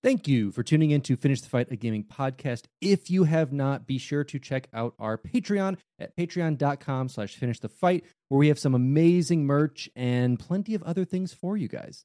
Thank you for tuning in to Finish the Fight, a gaming podcast. If you have not, be sure to check out our Patreon at patreon.com slash finish the fight, where we have some amazing merch and plenty of other things for you guys.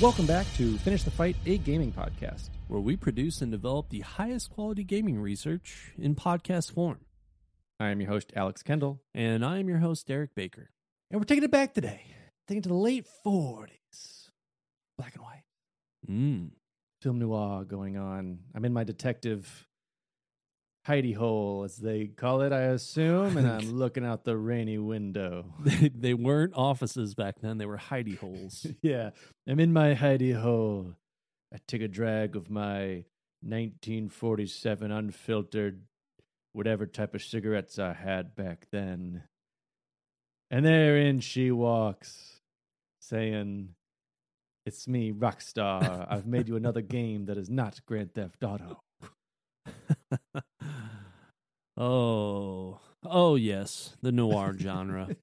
Welcome back to Finish the Fight, a gaming podcast. where we produce and develop the highest quality gaming research in podcast form. I am your host, Alex Kendall, And I am your host, Derek Baker. and we're taking it back today, taking it to the late 40s. Black and white. Mm. Film noir going on. I'm in my detective hidey hole, as they call it, I assume, and I'm looking out the rainy window. They, they weren't offices back then, they were hidey holes. yeah, I'm in my hidey hole. I take a drag of my 1947 unfiltered, whatever type of cigarettes I had back then. And therein she walks, saying, It's me, Rockstar. I've made you another game that is not Grand Theft Auto. oh, oh, yes, the noir genre.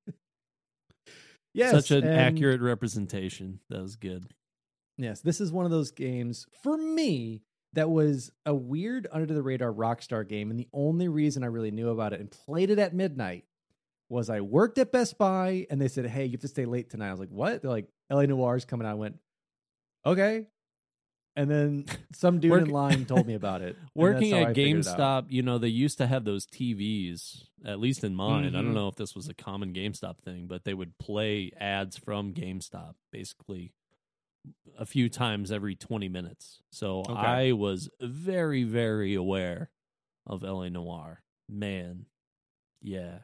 Yes, Such an accurate representation. That was good. Yes, this is one of those games for me that was a weird under the radar Rockstar game. And the only reason I really knew about it and played it at midnight was I worked at Best Buy and they said, Hey, you have to stay late tonight. I was like, What? They're like, LA Noire's coming out. I went, Okay. And then some dude Work- in line told me about it. Working at I figured it out. GameStop, you know, they used to have those TVs, at least in mine. I Mhm. don't know if this was a common GameStop thing, but they would play ads from GameStop basically a few times every 20 minutes. So Okay. I was very, very aware of LA Noire. Man, yeah.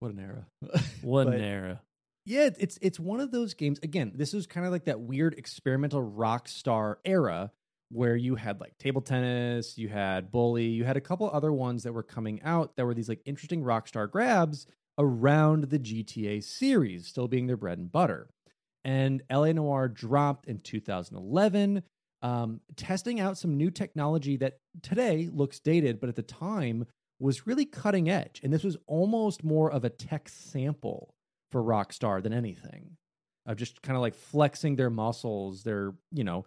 What an era. What But- an era. Yeah, it's it's one of those games. Again, this is kind of like that weird experimental Rockstar era where you had like table tennis, you had bully, you had a couple other ones that were coming out that were these like interesting Rockstar grabs around the GTA series, still being their bread and butter. And LA Noire dropped in 2011, um, testing out some new technology that today looks dated, but at the time was really cutting edge. And this was almost more of a tech sample for Rockstar than anything. Of just kind of like flexing their muscles, their, you know,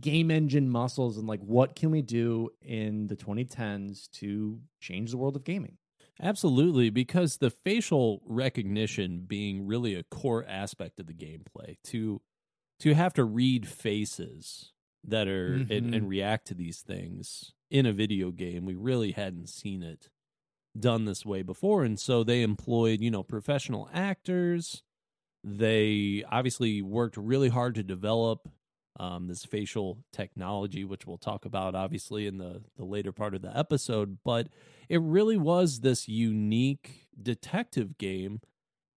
game engine muscles, and like what can we do in the 2010s to change the world of gaming? Absolutely, because the facial recognition being really a core aspect of the gameplay to to have to read faces that are and, Mhm. and react to these things in a video game, we really hadn't seen it done this way before, and so they employed you know professional actors. They obviously worked really hard to develop um, this facial technology, which we'll talk about obviously in the the later part of the episode, but it really was this unique detective game.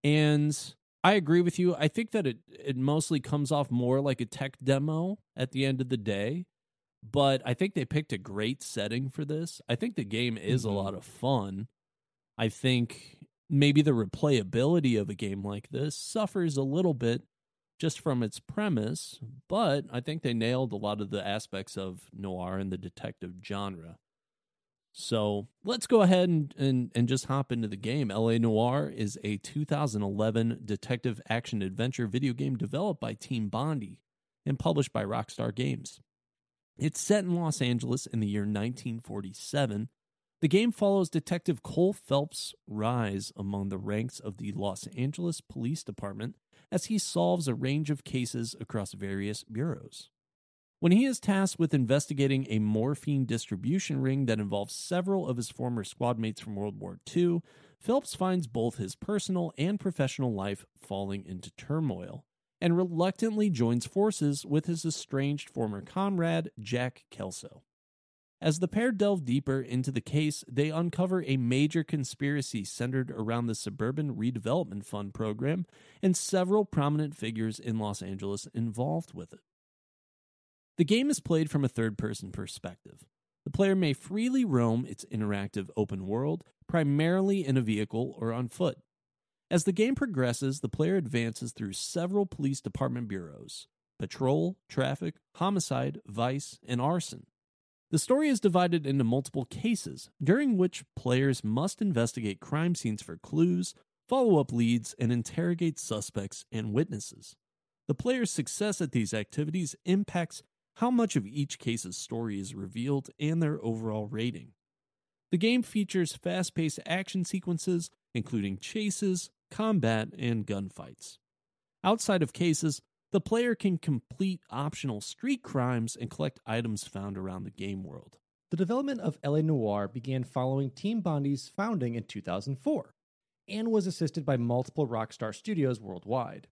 And i agree with you. I think that it it mostly comes off more like a tech demo at the end of the day. But i think they picked a great setting for this. I think the game is Mhm. a lot of fun i think maybe the replayability of a game like this suffers a little bit just from its premise but i think they nailed a lot of the aspects of noir and the detective genre so let's go ahead and, and, and just hop into the game. LA Noire is a 2011 detective action adventure video game developed by Team Bondi and published by Rockstar Games. It's set in Los Angeles in the year 1947. The game follows Detective Cole Phelps' rise among the ranks of the Los Angeles Police Department as he solves a range of cases across various bureaus. When he is tasked with investigating a morphine distribution ring that involves several of his former squad mates from World War II, Phelps finds both his personal and professional life falling into turmoil. and reluctantly joins forces with his estranged former comrade, Jack Kelso. As the pair delve deeper into the case, they uncover a major conspiracy centered around the Suburban Redevelopment Fund program and several prominent figures in Los Angeles involved with it. The game is played from a third person perspective. The player may freely roam its interactive open world, primarily in a vehicle or on foot. As the game progresses, the player advances through several police department bureaus patrol, traffic, homicide, vice, and arson. The story is divided into multiple cases, during which players must investigate crime scenes for clues, follow up leads, and interrogate suspects and witnesses. The player's success at these activities impacts how much of each case's story is revealed and their overall rating. The game features fast paced action sequences, including chases, combat, and gunfights. Outside of cases, the player can complete optional street crimes and collect items found around the game world. The development of LA Noire began following Team Bondi's founding in 2004 and was assisted by multiple Rockstar studios worldwide.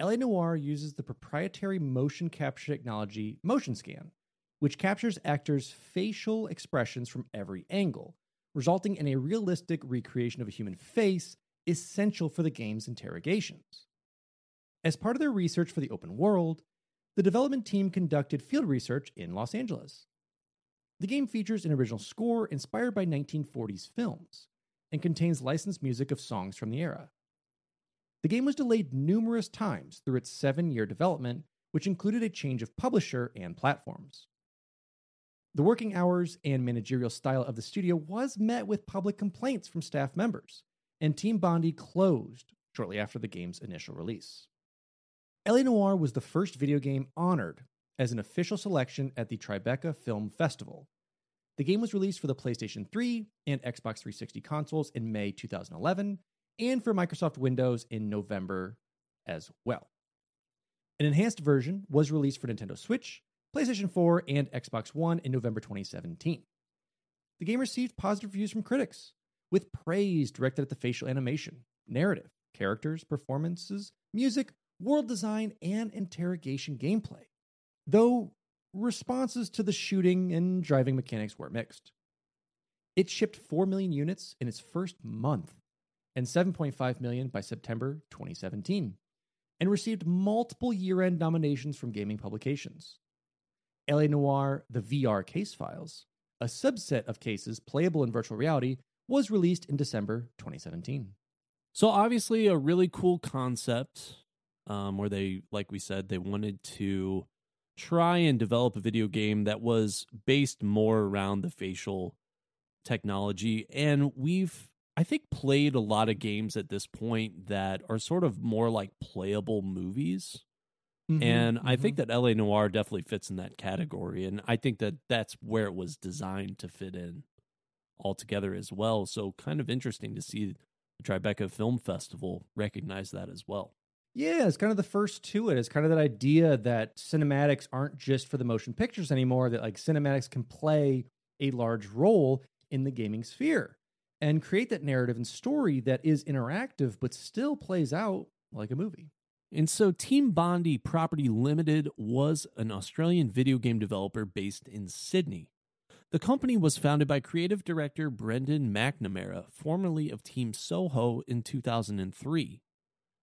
LA Noire uses the proprietary motion capture technology Motion Scan, which captures actors' facial expressions from every angle, resulting in a realistic recreation of a human face essential for the game's interrogations. As part of their research for the open world, the development team conducted field research in Los Angeles. The game features an original score inspired by 1940s films and contains licensed music of songs from the era. The game was delayed numerous times through its seven year development, which included a change of publisher and platforms. The working hours and managerial style of the studio was met with public complaints from staff members, and Team Bondi closed shortly after the game's initial release. LA Noire was the first video game honored as an official selection at the Tribeca Film Festival. The game was released for the PlayStation 3 and Xbox 360 consoles in May 2011 and for Microsoft Windows in November as well. An enhanced version was released for Nintendo Switch, PlayStation 4, and Xbox One in November 2017. The game received positive reviews from critics, with praise directed at the facial animation, narrative, characters, performances, music, world design, and interrogation gameplay, though responses to the shooting and driving mechanics were mixed. It shipped 4 million units in its first month and 7.5 million by September 2017, and received multiple year end nominations from gaming publications. LA Noire The VR Case Files, a subset of cases playable in virtual reality, was released in December 2017. So, obviously, a really cool concept um, where they, like we said, they wanted to try and develop a video game that was based more around the facial technology. And we've, I think, played a lot of games at this point that are sort of more like playable movies. Mm-hmm, and mm-hmm. I think that LA Noire definitely fits in that category. And I think that that's where it was designed to fit in altogether as well. So, kind of interesting to see the Tribeca Film Festival recognize that as well. Yeah, it's kind of the first to it. It's kind of that idea that cinematics aren't just for the motion pictures anymore, that like cinematics can play a large role in the gaming sphere and create that narrative and story that is interactive but still plays out like a movie. And so Team Bondi Property Limited was an Australian video game developer based in Sydney. The company was founded by creative director Brendan McNamara, formerly of Team Soho, in 2003.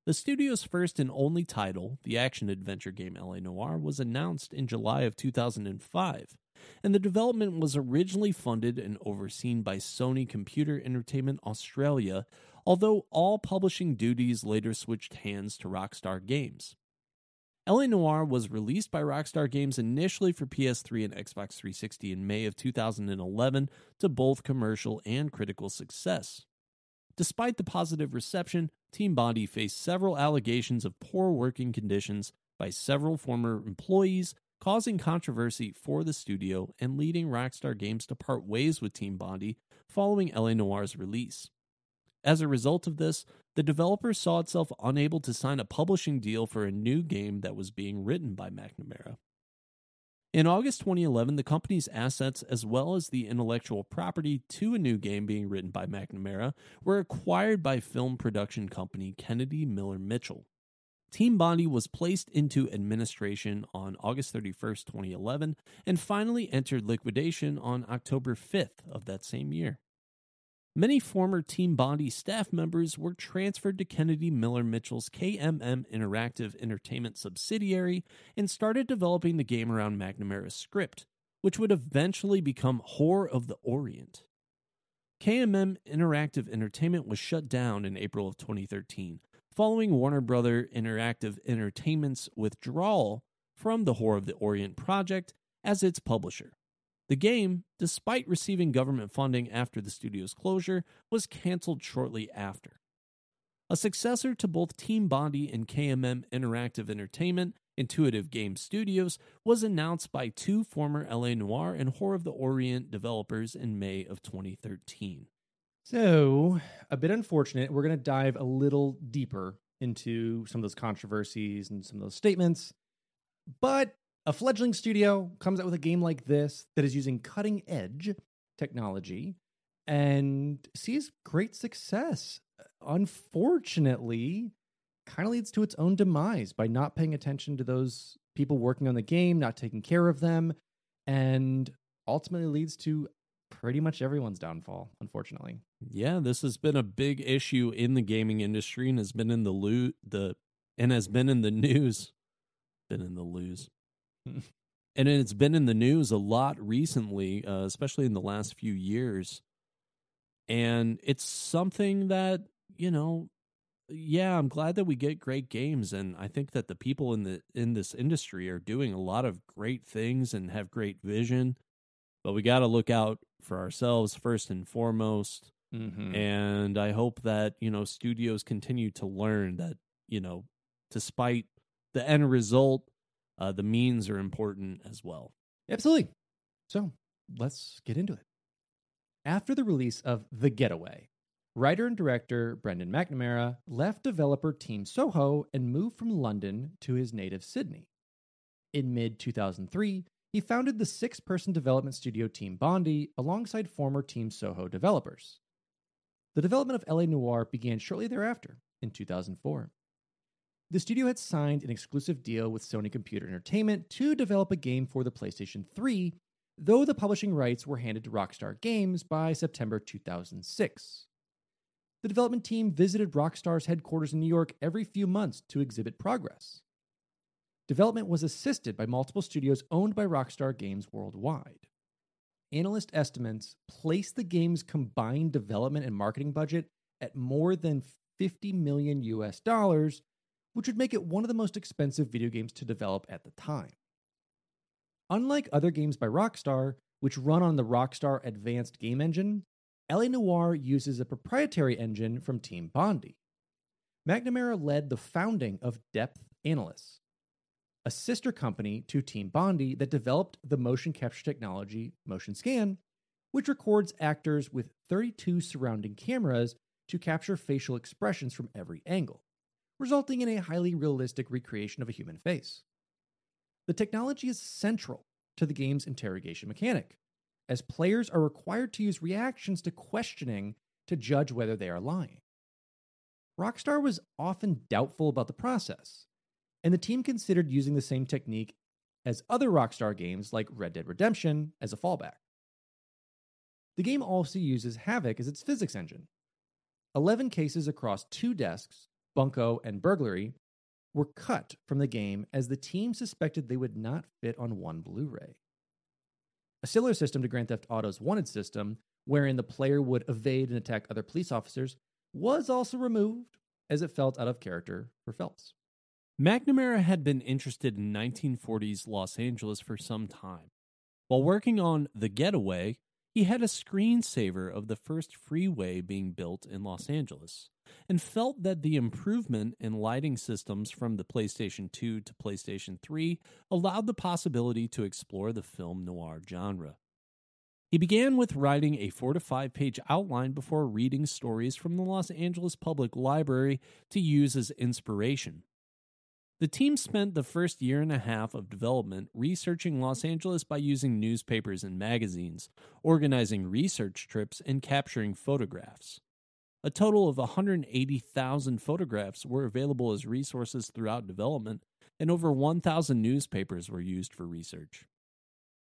The studio's first and only title, the action adventure game LA Noire, was announced in July of 2005, and the development was originally funded and overseen by Sony Computer Entertainment Australia, although all publishing duties later switched hands to Rockstar Games. LA Noire was released by Rockstar Games initially for PS3 and Xbox 360 in May of 2011 to both commercial and critical success. Despite the positive reception, Team Bondi faced several allegations of poor working conditions by several former employees, causing controversy for the studio and leading Rockstar Games to part ways with Team Bondi following LA Noire's release. As a result of this, the developer saw itself unable to sign a publishing deal for a new game that was being written by McNamara. In August 2011, the company's assets, as well as the intellectual property to a new game being written by McNamara, were acquired by film production company Kennedy Miller Mitchell. Team Bondi was placed into administration on August 31st, 2011, and finally entered liquidation on October 5th of that same year. Many former Team Bondi staff members were transferred to Kennedy Miller Mitchell's KMM Interactive Entertainment subsidiary and started developing the game around McNamara's script, which would eventually become Whore of the Orient. KMM Interactive Entertainment was shut down in April of 2013, following Warner Brother Interactive Entertainment's withdrawal from the Whore of the Orient project as its publisher. The game, despite receiving government funding after the studio's closure, was canceled shortly after. A successor to both Team Bondi and KMM Interactive Entertainment, Intuitive Game Studios, was announced by two former LA Noire and Whore of the Orient developers in May of 2013. So, a bit unfortunate. We're going to dive a little deeper into some of those controversies and some of those statements. But a fledgling studio comes out with a game like this that is using cutting edge technology and sees great success. Unfortunately, kind of leads to its own demise by not paying attention to those people working on the game, not taking care of them, and ultimately leads to pretty much everyone's downfall, unfortunately. Yeah, this has been a big issue in the gaming industry and has been in the lo- the and has been in the news. Been in the news. And it's been in the news a lot recently, uh, especially in the last few years. And it's something that, you know, yeah, I'm glad that we get great games and I think that the people in the in this industry are doing a lot of great things and have great vision. But we got to look out for ourselves first and foremost. Mm-hmm. And I hope that, you know, studios continue to learn that, you know, despite the end result, uh, the means are important as well. Absolutely. So let's get into it. After the release of The Getaway, writer and director Brendan McNamara left developer Team Soho and moved from London to his native Sydney. In mid 2003, he founded the six person development studio Team Bondi alongside former Team Soho developers. The development of LA Noire began shortly thereafter, in 2004. The studio had signed an exclusive deal with Sony Computer Entertainment to develop a game for the PlayStation 3, though the publishing rights were handed to Rockstar Games by September 2006. The development team visited Rockstar's headquarters in New York every few months to exhibit progress. Development was assisted by multiple studios owned by Rockstar Games worldwide. Analyst estimates place the game's combined development and marketing budget at more than 50 million US dollars, which would make it one of the most expensive video games to develop at the time. Unlike other games by Rockstar, which run on the Rockstar Advanced Game Engine, LA Noire uses a proprietary engine from Team Bondi. McNamara led the founding of Depth Analysis, a sister company to Team Bondi that developed the motion capture technology Motion Scan, which records actors with 32 surrounding cameras to capture facial expressions from every angle resulting in a highly realistic recreation of a human face. The technology is central to the game's interrogation mechanic, as players are required to use reactions to questioning to judge whether they are lying. Rockstar was often doubtful about the process, and the team considered using the same technique as other Rockstar games like Red Dead Redemption as a fallback. The game also uses Havok as its physics engine. 11 cases across two desks bunco, and burglary were cut from the game as the team suspected they would not fit on one Blu ray. A similar system to Grand Theft Auto's Wanted system, wherein the player would evade and attack other police officers, was also removed as it felt out of character for Phelps. McNamara had been interested in 1940s Los Angeles for some time. While working on The Getaway, he had a screensaver of the first freeway being built in Los Angeles and felt that the improvement in lighting systems from the PlayStation 2 to PlayStation 3 allowed the possibility to explore the film noir genre. He began with writing a four to five page outline before reading stories from the Los Angeles Public Library to use as inspiration. The team spent the first year and a half of development researching Los Angeles by using newspapers and magazines, organizing research trips, and capturing photographs. A total of 180,000 photographs were available as resources throughout development, and over 1,000 newspapers were used for research.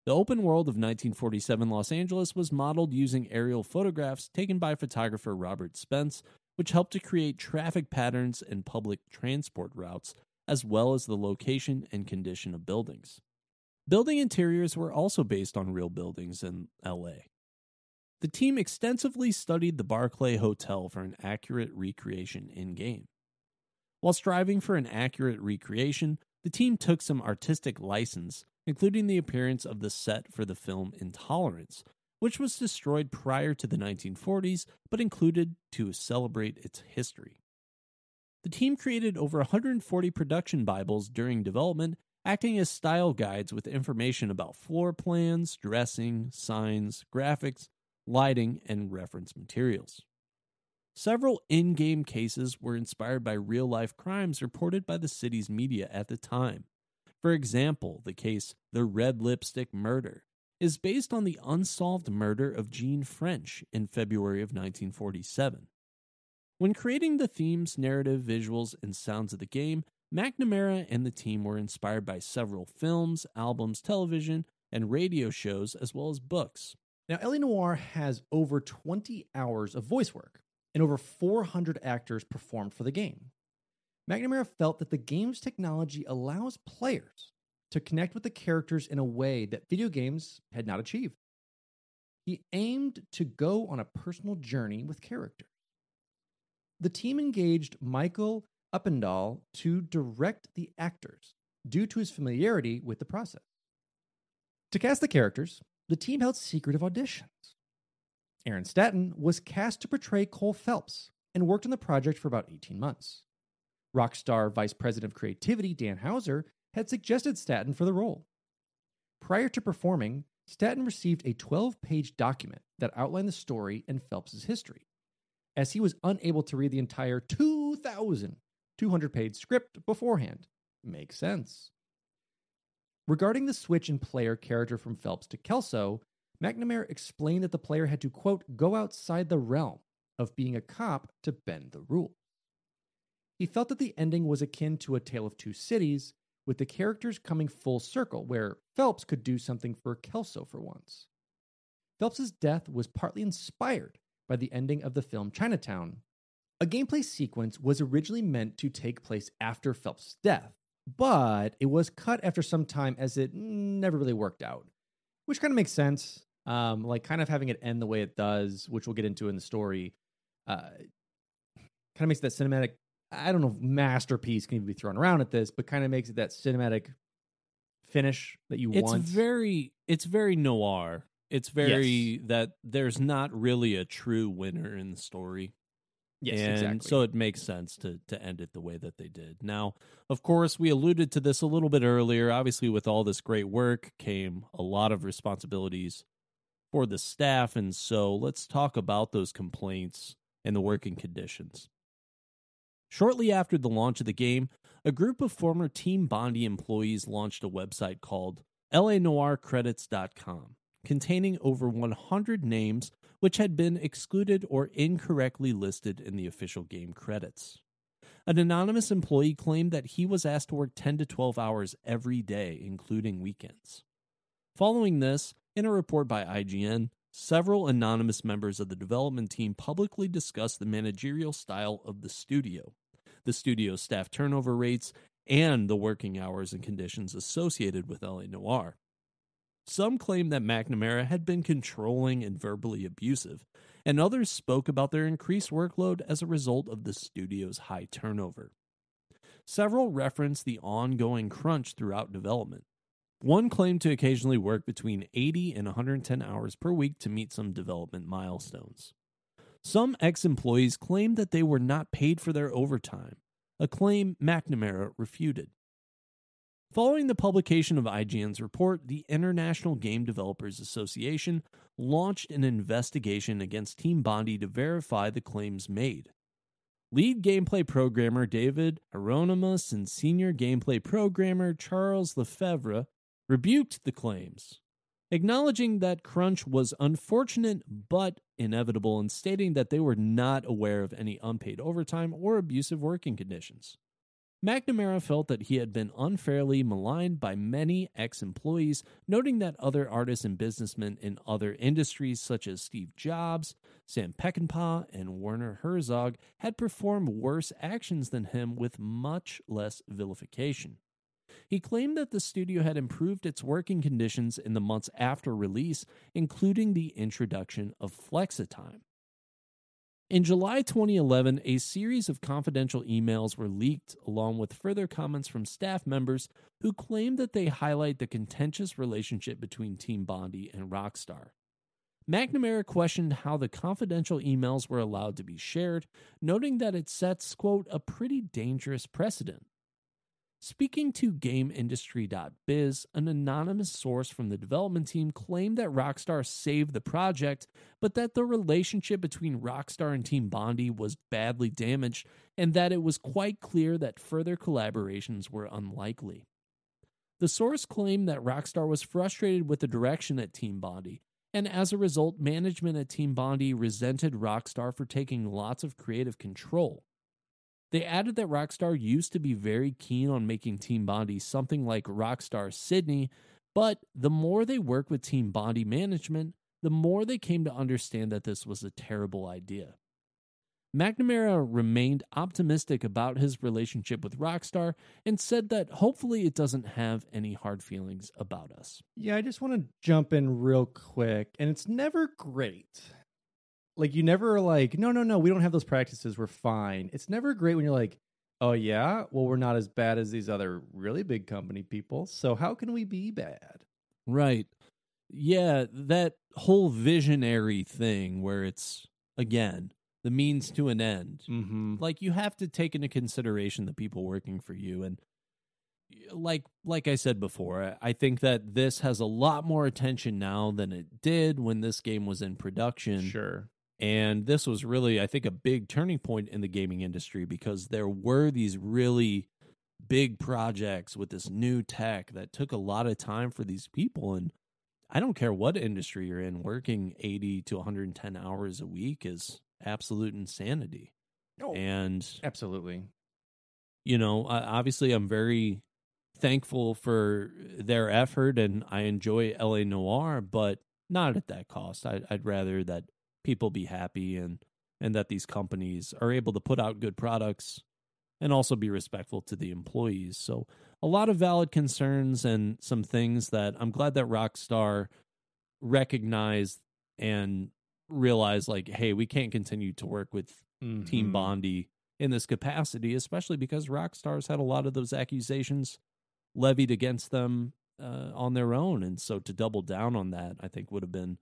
The open world of 1947 Los Angeles was modeled using aerial photographs taken by photographer Robert Spence, which helped to create traffic patterns and public transport routes, as well as the location and condition of buildings. Building interiors were also based on real buildings in LA. The team extensively studied the Barclay Hotel for an accurate recreation in game. While striving for an accurate recreation, the team took some artistic license, including the appearance of the set for the film Intolerance, which was destroyed prior to the 1940s but included to celebrate its history. The team created over 140 production Bibles during development, acting as style guides with information about floor plans, dressing, signs, graphics, lighting, and reference materials. Several in game cases were inspired by real life crimes reported by the city's media at the time. For example, the case The Red Lipstick Murder is based on the unsolved murder of Jean French in February of 1947. When creating the themes, narrative, visuals, and sounds of the game, McNamara and the team were inspired by several films, albums, television, and radio shows, as well as books. Now, LA Noire has over 20 hours of voice work, and over 400 actors performed for the game. McNamara felt that the game's technology allows players to connect with the characters in a way that video games had not achieved. He aimed to go on a personal journey with characters. The team engaged Michael Uppendahl to direct the actors due to his familiarity with the process. To cast the characters, the team held secretive auditions. Aaron Staton was cast to portray Cole Phelps and worked on the project for about 18 months. Rockstar Vice President of Creativity Dan Houser had suggested Staton for the role. Prior to performing, Staton received a 12 page document that outlined the story and Phelps' history, as he was unable to read the entire 2,200 page script beforehand. Makes sense. Regarding the switch in player character from Phelps to Kelso, McNamara explained that the player had to, quote, go outside the realm of being a cop to bend the rules. He felt that the ending was akin to A Tale of Two Cities, with the characters coming full circle, where Phelps could do something for Kelso for once. Phelps's death was partly inspired by the ending of the film Chinatown. A gameplay sequence was originally meant to take place after Phelps' death, but it was cut after some time as it never really worked out, which kind of makes sense. Um, like kind of having it end the way it does, which we'll get into in the story, uh, kind of makes that cinematic. I don't know, if masterpiece can even be thrown around at this, but kind of makes it that cinematic finish that you it's want. very it's very noir. It's very that there's not really a true winner in the story. Yes, and exactly. so it makes sense to to end it the way that they did. Now, of course, we alluded to this a little bit earlier. Obviously, with all this great work came a lot of responsibilities for the staff, and so let's talk about those complaints and the working conditions. Shortly after the launch of the game, a group of former Team Bondi employees launched a website called LANoireCredits.com, containing over 100 names which had been excluded or incorrectly listed in the official game credits. An anonymous employee claimed that he was asked to work 10 to 12 hours every day, including weekends. Following this, in a report by IGN, several anonymous members of the development team publicly discussed the managerial style of the studio, the studio's staff turnover rates, and the working hours and conditions associated with LA Noire. Some claimed that McNamara had been controlling and verbally abusive, and others spoke about their increased workload as a result of the studio's high turnover. Several referenced the ongoing crunch throughout development. One claimed to occasionally work between 80 and 110 hours per week to meet some development milestones. Some ex employees claimed that they were not paid for their overtime, a claim McNamara refuted. Following the publication of IGN's report, the International Game Developers Association launched an investigation against Team Bondi to verify the claims made. Lead gameplay programmer David Hieronymus and senior gameplay programmer Charles Lefebvre rebuked the claims. acknowledging that crunch was unfortunate but inevitable and stating that they were not aware of any unpaid overtime or abusive working conditions. McNamara felt that he had been unfairly maligned by many ex employees, noting that other artists and businessmen in other industries, such as Steve Jobs, Sam Peckinpah, and Werner Herzog, had performed worse actions than him with much less vilification. He claimed that the studio had improved its working conditions in the months after release, including the introduction of Flexitime. In July 2011, a series of confidential emails were leaked, along with further comments from staff members who claimed that they highlight the contentious relationship between Team Bondi and Rockstar. McNamara questioned how the confidential emails were allowed to be shared, noting that it sets, quote, a pretty dangerous precedent. Speaking to GameIndustry.biz, an anonymous source from the development team claimed that Rockstar saved the project, but that the relationship between Rockstar and Team Bondi was badly damaged, and that it was quite clear that further collaborations were unlikely. The source claimed that Rockstar was frustrated with the direction at Team Bondi, and as a result, management at Team Bondi resented Rockstar for taking lots of creative control. They added that Rockstar used to be very keen on making Team Bondi something like Rockstar Sydney, but the more they worked with Team Bondi management, the more they came to understand that this was a terrible idea. McNamara remained optimistic about his relationship with Rockstar and said that hopefully it doesn't have any hard feelings about us. Yeah, I just want to jump in real quick, and it's never great like you never are like, no, no, no, we don't have those practices. We're fine. It's never great when you're like, oh yeah, well we're not as bad as these other really big company people. So how can we be bad? Right. Yeah, that whole visionary thing where it's again the means to an end. Mm-hmm. Like you have to take into consideration the people working for you and like like I said before, I think that this has a lot more attention now than it did when this game was in production. Sure. And this was really, I think, a big turning point in the gaming industry because there were these really big projects with this new tech that took a lot of time for these people. And I don't care what industry you're in, working 80 to 110 hours a week is absolute insanity. Oh, and absolutely. You know, obviously, I'm very thankful for their effort and I enjoy LA Noire, but not at that cost. I'd rather that people be happy and and that these companies are able to put out good products and also be respectful to the employees. So a lot of valid concerns and some things that I'm glad that Rockstar recognized and realized like, hey, we can't continue to work with mm-hmm. Team Bondi in this capacity, especially because Rockstar's had a lot of those accusations levied against them uh, on their own. And so to double down on that, I think would have been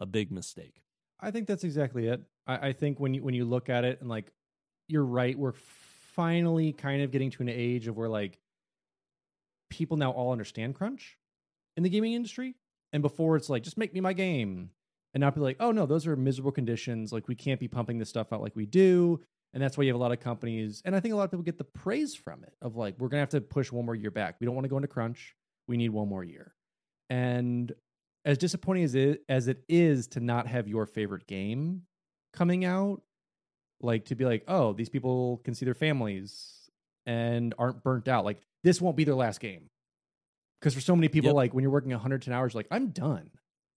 a big mistake. I think that's exactly it. I, I think when you when you look at it and like you're right, we're finally kind of getting to an age of where like people now all understand crunch in the gaming industry. And before it's like, just make me my game. And not be like, oh no, those are miserable conditions. Like we can't be pumping this stuff out like we do. And that's why you have a lot of companies. And I think a lot of people get the praise from it of like, we're gonna have to push one more year back. We don't want to go into crunch. We need one more year. And as disappointing as it as it is to not have your favorite game coming out, like to be like, oh, these people can see their families and aren't burnt out. Like this won't be their last game. Because for so many people, yep. like when you're working 110 hours, like I'm done.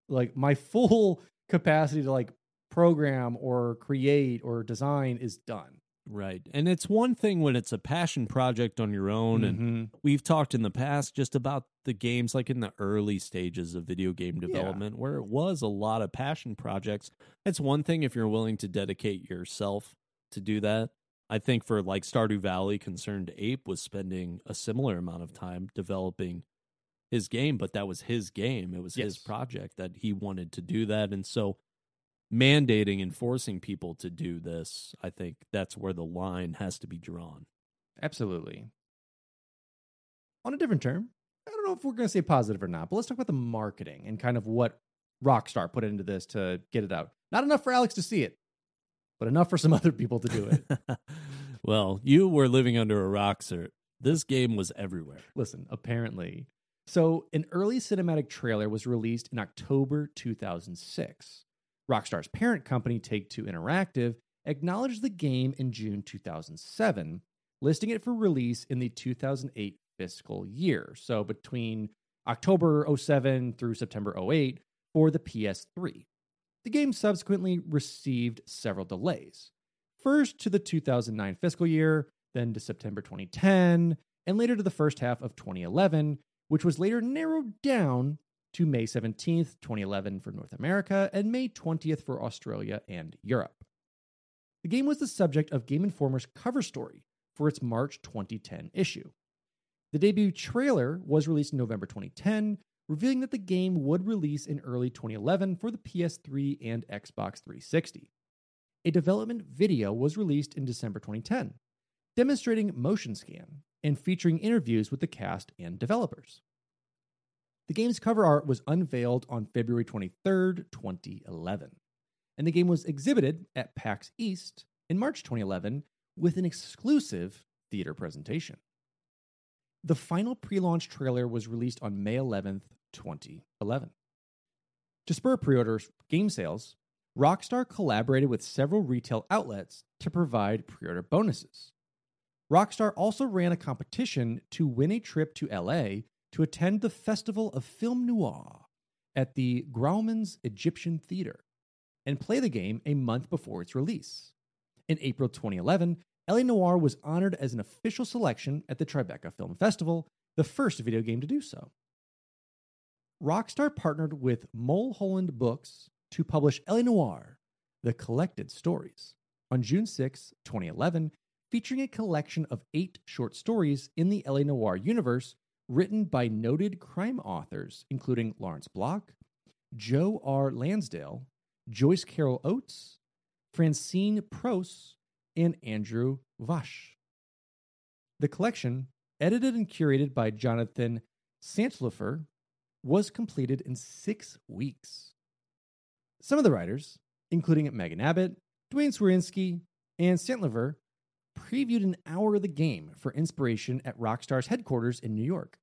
Like my full capacity to like program or create or design is done. Right. And it's one thing when it's a passion project on your own. Mm-hmm. And we've talked in the past just about the games like in the early stages of video game development yeah. where it was a lot of passion projects. It's one thing if you're willing to dedicate yourself to do that. I think for like Stardew Valley, Concerned Ape was spending a similar amount of time developing his game, but that was his game. It was yes. his project that he wanted to do that. And so mandating and forcing people to do this, I think that's where the line has to be drawn. Absolutely. On a different term, I don't know if we're going to say positive or not, but let's talk about the marketing and kind of what Rockstar put into this to get it out. Not enough for Alex to see it, but enough for some other people to do it. well, you were living under a rock, sir. This game was everywhere. Listen, apparently, So, an early cinematic trailer was released in October 2006. Rockstar's parent company, Take Two Interactive, acknowledged the game in June 2007, listing it for release in the 2008 fiscal year. So, between October 07 through September 08 for the PS3. The game subsequently received several delays. First to the 2009 fiscal year, then to September 2010, and later to the first half of 2011, which was later narrowed down to May 17th, 2011 for North America, and May 20th for Australia and Europe. The game was the subject of Game Informer's cover story for its March 2010 issue. The debut trailer was released in November 2010, revealing that the game would release in early 2011 for the PS3 and Xbox 360. A development video was released in December 2010, demonstrating motion scan and featuring interviews with the cast and developers. The game's cover art was unveiled on February 23, 2011, and the game was exhibited at PAX East in March 2011 with an exclusive theater presentation. The final pre launch trailer was released on May 11th, 2011. To spur pre order game sales, Rockstar collaborated with several retail outlets to provide pre order bonuses. Rockstar also ran a competition to win a trip to LA to attend the Festival of Film Noir at the Grauman's Egyptian Theater and play the game a month before its release. In April 2011, LA Noire was honored as an official selection at the Tribeca Film Festival, the first video game to do so. Rockstar partnered with Mulholland Books to publish LA Noire, The Collected Stories, on June 6, 2011, featuring a collection of eight short stories in the LA Noire universe written by noted crime authors, including Lawrence Block, Joe R. Lansdale, Joyce Carol Oates, Francine Prose, and Andrew Vachss. The collection, edited and curated by Jonathan Santlofer, was completed in six weeks. Some of the writers, including Megan Abbott, Duane Swierczynski, and Santlifer, previewed an hour of the game for inspiration at Rockstar's headquarters in New York.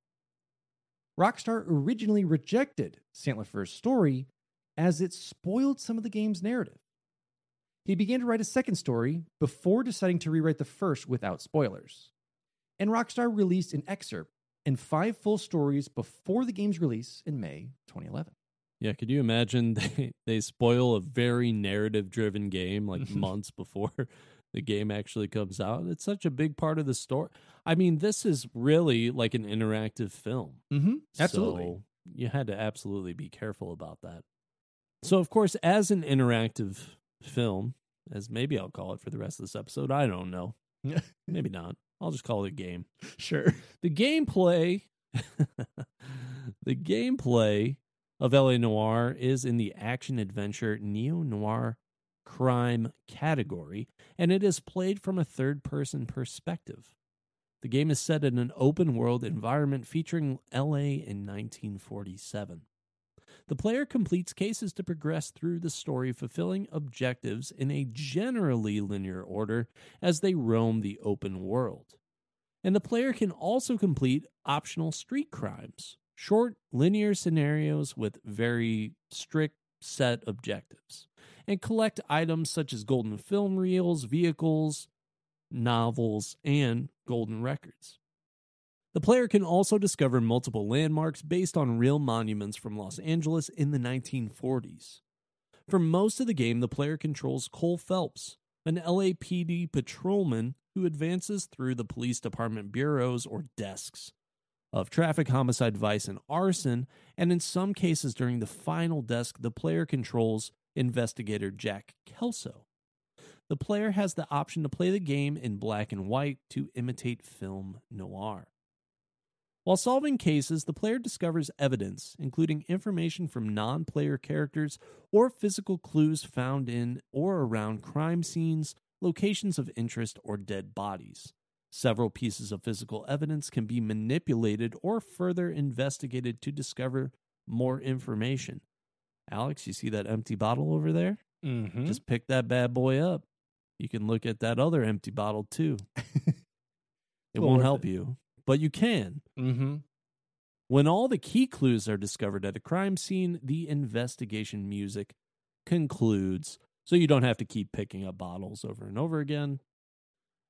Rockstar originally rejected Santlofer's story as it spoiled some of the game's narrative. He began to write a second story before deciding to rewrite the first without spoilers. And Rockstar released an excerpt and five full stories before the game's release in May 2011. Yeah, could you imagine they, they spoil a very narrative driven game like months before the game actually comes out? It's such a big part of the story. I mean, this is really like an interactive film. Mm-hmm. Absolutely. So you had to absolutely be careful about that. So, of course, as an interactive film, as maybe I'll call it for the rest of this episode, I don't know. maybe not. I'll just call it a game. Sure. The gameplay, the gameplay of LA Noire is in the action adventure neo noir crime category, and it is played from a third person perspective. The game is set in an open world environment featuring LA in 1947. The player completes cases to progress through the story, fulfilling objectives in a generally linear order as they roam the open world. And the player can also complete optional street crimes, short linear scenarios with very strict set objectives, and collect items such as golden film reels, vehicles, novels, and golden records. The player can also discover multiple landmarks based on real monuments from Los Angeles in the 1940s. For most of the game, the player controls Cole Phelps, an LAPD patrolman who advances through the police department bureaus or desks of traffic, homicide, vice, and arson, and in some cases during the final desk, the player controls investigator Jack Kelso. The player has the option to play the game in black and white to imitate film noir. While solving cases, the player discovers evidence, including information from non player characters or physical clues found in or around crime scenes, locations of interest, or dead bodies. Several pieces of physical evidence can be manipulated or further investigated to discover more information. Alex, you see that empty bottle over there? Mm-hmm. Just pick that bad boy up. You can look at that other empty bottle too. It won't help you, but you can. mm-hmm. When all the key clues are discovered at a crime scene, the investigation music concludes, so you don't have to keep picking up bottles over and over again.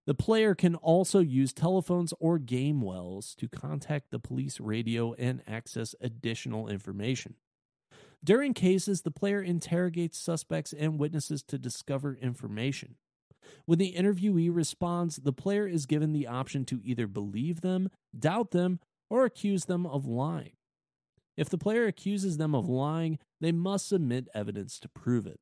The player can also use telephones or Gamewells to contact the police radio and access additional information. During cases, the player interrogates suspects and witnesses to discover information. When the interviewee responds, the player is given the option to either believe them, doubt them, or accuse them of lying. If the player accuses them of lying, they must submit evidence to prove it.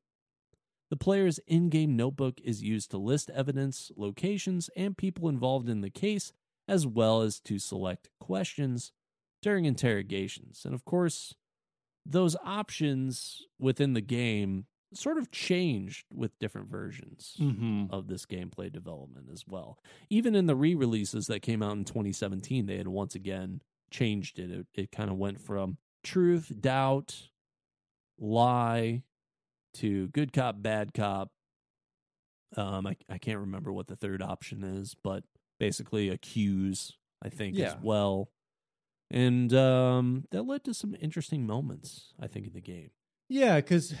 The player's in game notebook is used to list evidence, locations, and people involved in the case, as well as to select questions during interrogations. And of course, those options within the game sort of changed with different versions Mm-hmm. of this gameplay development as well. Even in the re releases that came out in 2017, they had once again changed it. It, it kind of went from truth, doubt, lie to good cop, bad cop. Um, I, I can't remember what the third option is, but basically accuse, I think, as well. And um, that led to some interesting moments, I think, in the game. Yeah, because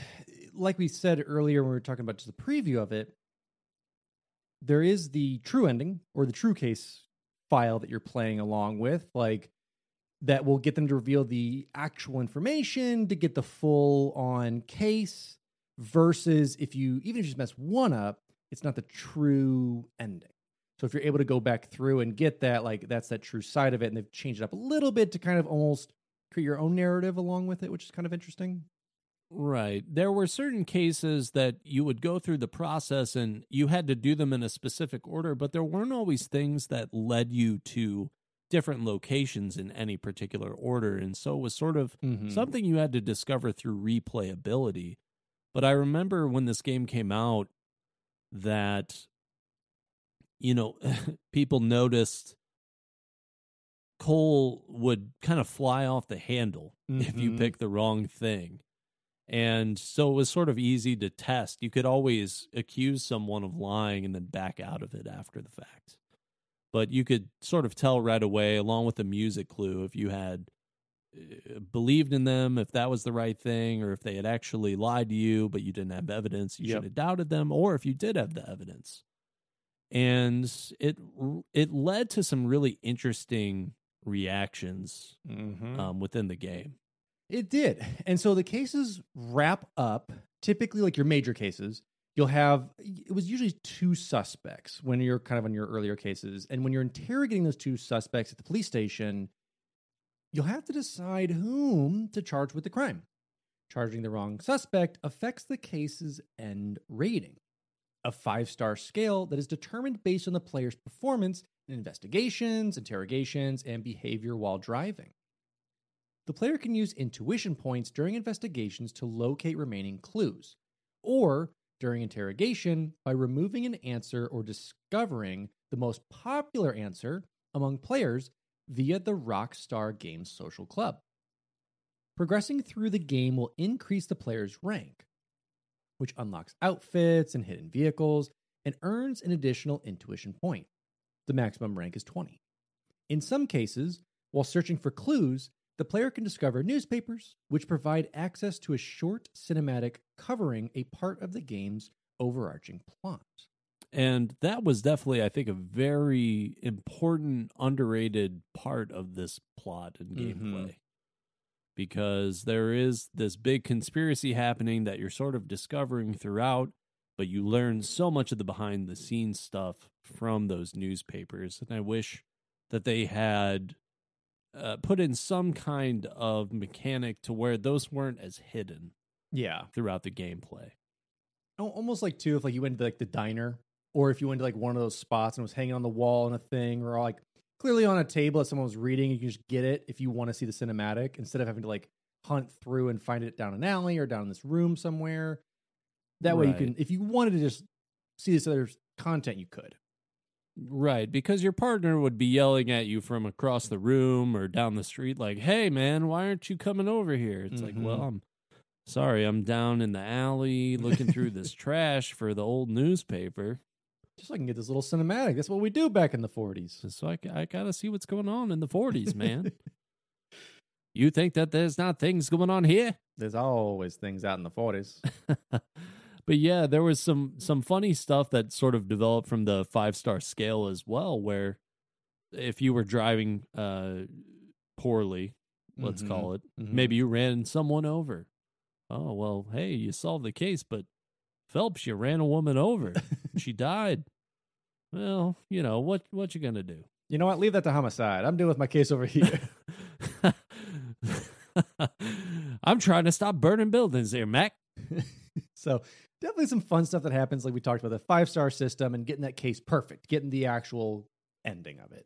like we said earlier when we were talking about just the preview of it, there is the true ending or the true case file that you're playing along with, like that will get them to reveal the actual information to get the full on case versus if you even if you just mess one up, it's not the true ending. So if you're able to go back through and get that, like that's that true side of it, and they've changed it up a little bit to kind of almost create your own narrative along with it, which is kind of interesting. Right. There were certain cases that you would go through the process and you had to do them in a specific order, but there weren't always things that led you to different locations in any particular order. And so it was sort of Mm-hmm. something you had to discover through replayability. But I remember when this game came out that, you know, people noticed Cole would kind of fly off the handle if you Mhm. pick the wrong thing. And so it was sort of easy to test. You could always accuse someone of lying and then back out of it after the fact. But you could sort of tell right away, along with the music clue, if you had uh, believed in them, if that was the right thing, or if they had actually lied to you, but you didn't have evidence, you Yep. should have doubted them, or if you did have the evidence. And it it led to some really interesting reactions Mm-hmm. um, within the game. It did. And so the cases wrap up, typically like your major cases, you'll have it was usually two suspects when you're kind of on your earlier cases. And when you're interrogating those two suspects at the police station, you'll have to decide whom to charge with the crime. Charging the wrong suspect affects the case's end rating, a five star scale that is determined based on the player's performance in investigations, interrogations, and behavior while driving. The player can use intuition points during investigations to locate remaining clues, or during interrogation by removing an answer or discovering the most popular answer among players via the Rockstar Games Social Club. Progressing through the game will increase the player's rank, which unlocks outfits and hidden vehicles and earns an additional intuition point. The maximum rank is 20. In some cases, while searching for clues, the player can discover newspapers, which provide access to a short cinematic covering a part of the game's overarching plot. And that was definitely, I think, a very important, underrated part of this plot and Mhm. gameplay. Because there is this big conspiracy happening that you're sort of discovering throughout, but you learn so much of the behind the scenes stuff from those newspapers. And I wish that they had uh, put in some kind of mechanic to where those weren't as hidden Yeah. throughout the gameplay. Al- Almost like too, if like you went to like the diner, or if you went to like one of those spots and was hanging on the wall and a thing, or like clearly on a table that someone was reading, you can just get it if you want to see the cinematic instead of having to like hunt through and find it down an alley or down in this room somewhere. That way you Right. can, if you wanted to just see this other content, you could. Right, because your partner would be yelling at you from across the room or down the street, like, hey, man, why aren't you coming over here? It's like, Mhm. well, I'm sorry, I'm down in the alley looking through this trash for the old newspaper. Just so I can get this little cinematic. That's what we do back in the 40s. So I, I got to see what's going on in the 40s, man. You think that there's not things going on here? There's always things out in the 40s. but yeah, there was some some funny stuff that sort of developed from the five star scale as well, where if you were driving uh poorly, let's Mhm. call it, Mhm. maybe you ran someone over. Oh well, hey, you solved the case, but Phelps, you ran a woman over. she died. Well, you know what? What you gonna do? You know what? Leave that to homicide. I'm dealing with my case over here. I'm trying to stop burning buildings here, Mac. so definitely some fun stuff that happens. Like we talked about the five star system and getting that case perfect, getting the actual ending of it.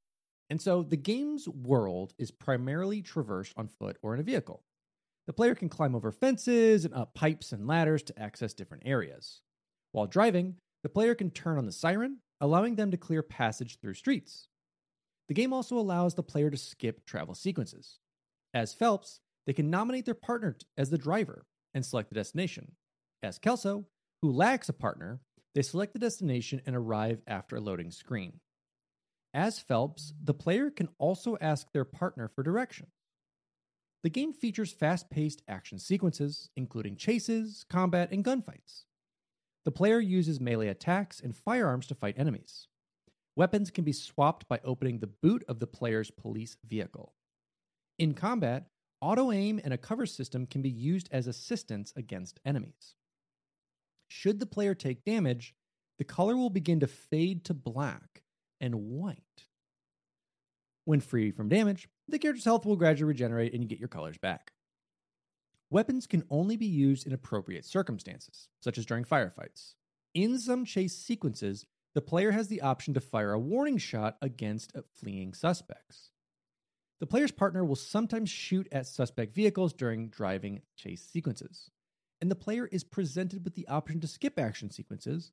And so the game's world is primarily traversed on foot or in a vehicle. The player can climb over fences and up pipes and ladders to access different areas. While driving, the player can turn on the siren, allowing them to clear passage through streets. The game also allows the player to skip travel sequences. As Phelps, they can nominate their partner as the driver and select the destination. As Kelso, who lacks a partner, they select the destination and arrive after a loading screen. As Phelps, the player can also ask their partner for directions. The game features fast paced action sequences, including chases, combat, and gunfights. The player uses melee attacks and firearms to fight enemies. Weapons can be swapped by opening the boot of the player's police vehicle. In combat, auto aim and a cover system can be used as assistance against enemies. Should the player take damage, the color will begin to fade to black and white. When free from damage, the character's health will gradually regenerate and you get your colors back. Weapons can only be used in appropriate circumstances, such as during firefights. In some chase sequences, the player has the option to fire a warning shot against uh, fleeing suspects. The player's partner will sometimes shoot at suspect vehicles during driving chase sequences, and the player is presented with the option to skip action sequences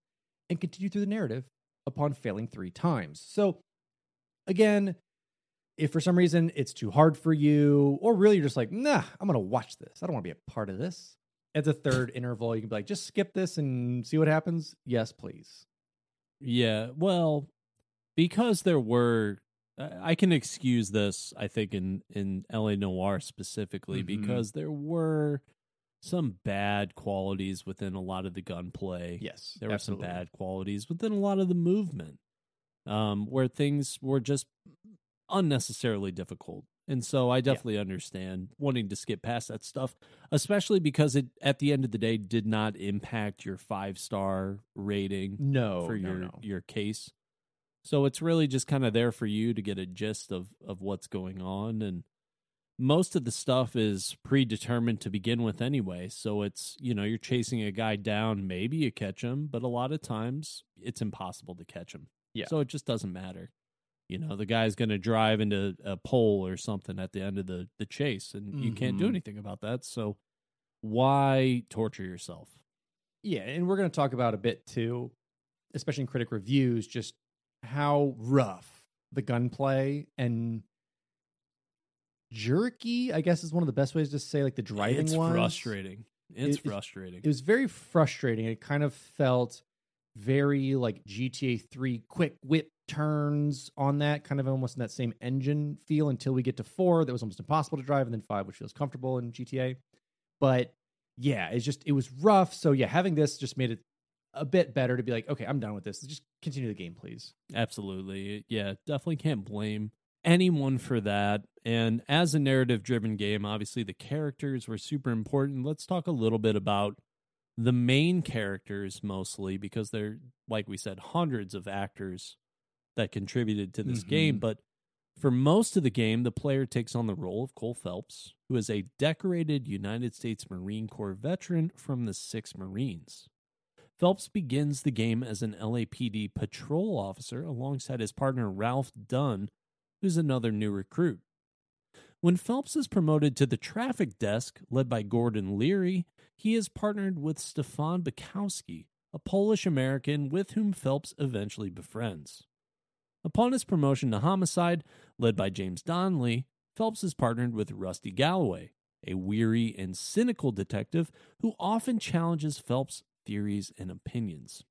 and continue through the narrative upon failing three times. So, again, if for some reason it's too hard for you, or really you're just like, nah, I'm going to watch this. I don't want to be a part of this. At the third interval, you can be like, just skip this and see what happens. Yes, please. Yeah, well, because there were, I can excuse this. I think in in L.A. Noire specifically Mhm. because there were some bad qualities within a lot of the gunplay. Yes, there were some bad qualities within a lot of the movement, um, where things were just unnecessarily difficult. And so I definitely understand wanting to skip past that stuff, especially because it at the end of the day did not impact your five star rating No, for no, your no. your case. So it's really just kind of there for you to get a gist of of what's going on and most of the stuff is predetermined to begin with anyway. So it's, you know, you're chasing a guy down, maybe you catch him, but a lot of times it's impossible to catch him. Yeah. So it just doesn't matter. You know, the guy's going to drive into a pole or something at the end of the the chase and you can't do Mhm. anything about that. So why torture yourself? Yeah, and we're going to talk about a bit too, especially in critic reviews, just how rough the gunplay and jerky, I guess is one of the best ways to say like the driving it's was. frustrating. It's It- it- frustrating. It was very frustrating. It kind of felt very like GTA 3 quick whip turns on that, kind of almost in that same engine feel until we get to 4 that was almost impossible to drive and then 5 which feels comfortable in GTA. But yeah, it's just it was rough. So yeah, having this just made it a bit better to be like, okay, I'm done with this. Just continue the game, please. Absolutely. Yeah, definitely can't blame anyone for that. And as a narrative driven game, obviously the characters were super important. Let's talk a little bit about the main characters mostly because they're, like we said, hundreds of actors that contributed to this Mhm. game. But for most of the game, the player takes on the role of Cole Phelps, who is a decorated United States Marine Corps veteran from the 6 Marines. Phelps begins the game as an LAPD patrol officer alongside his partner Ralph Dunn, who's another new recruit. When Phelps is promoted to the traffic desk, led by Gordon Leary, he is partnered with Stefan Bekowsky, a Polish American with whom Phelps eventually befriends. Upon his promotion to homicide, led by James Donnelly, Phelps is partnered with Rusty Galloway, a weary and cynical detective who often challenges Phelps' theories and opinions.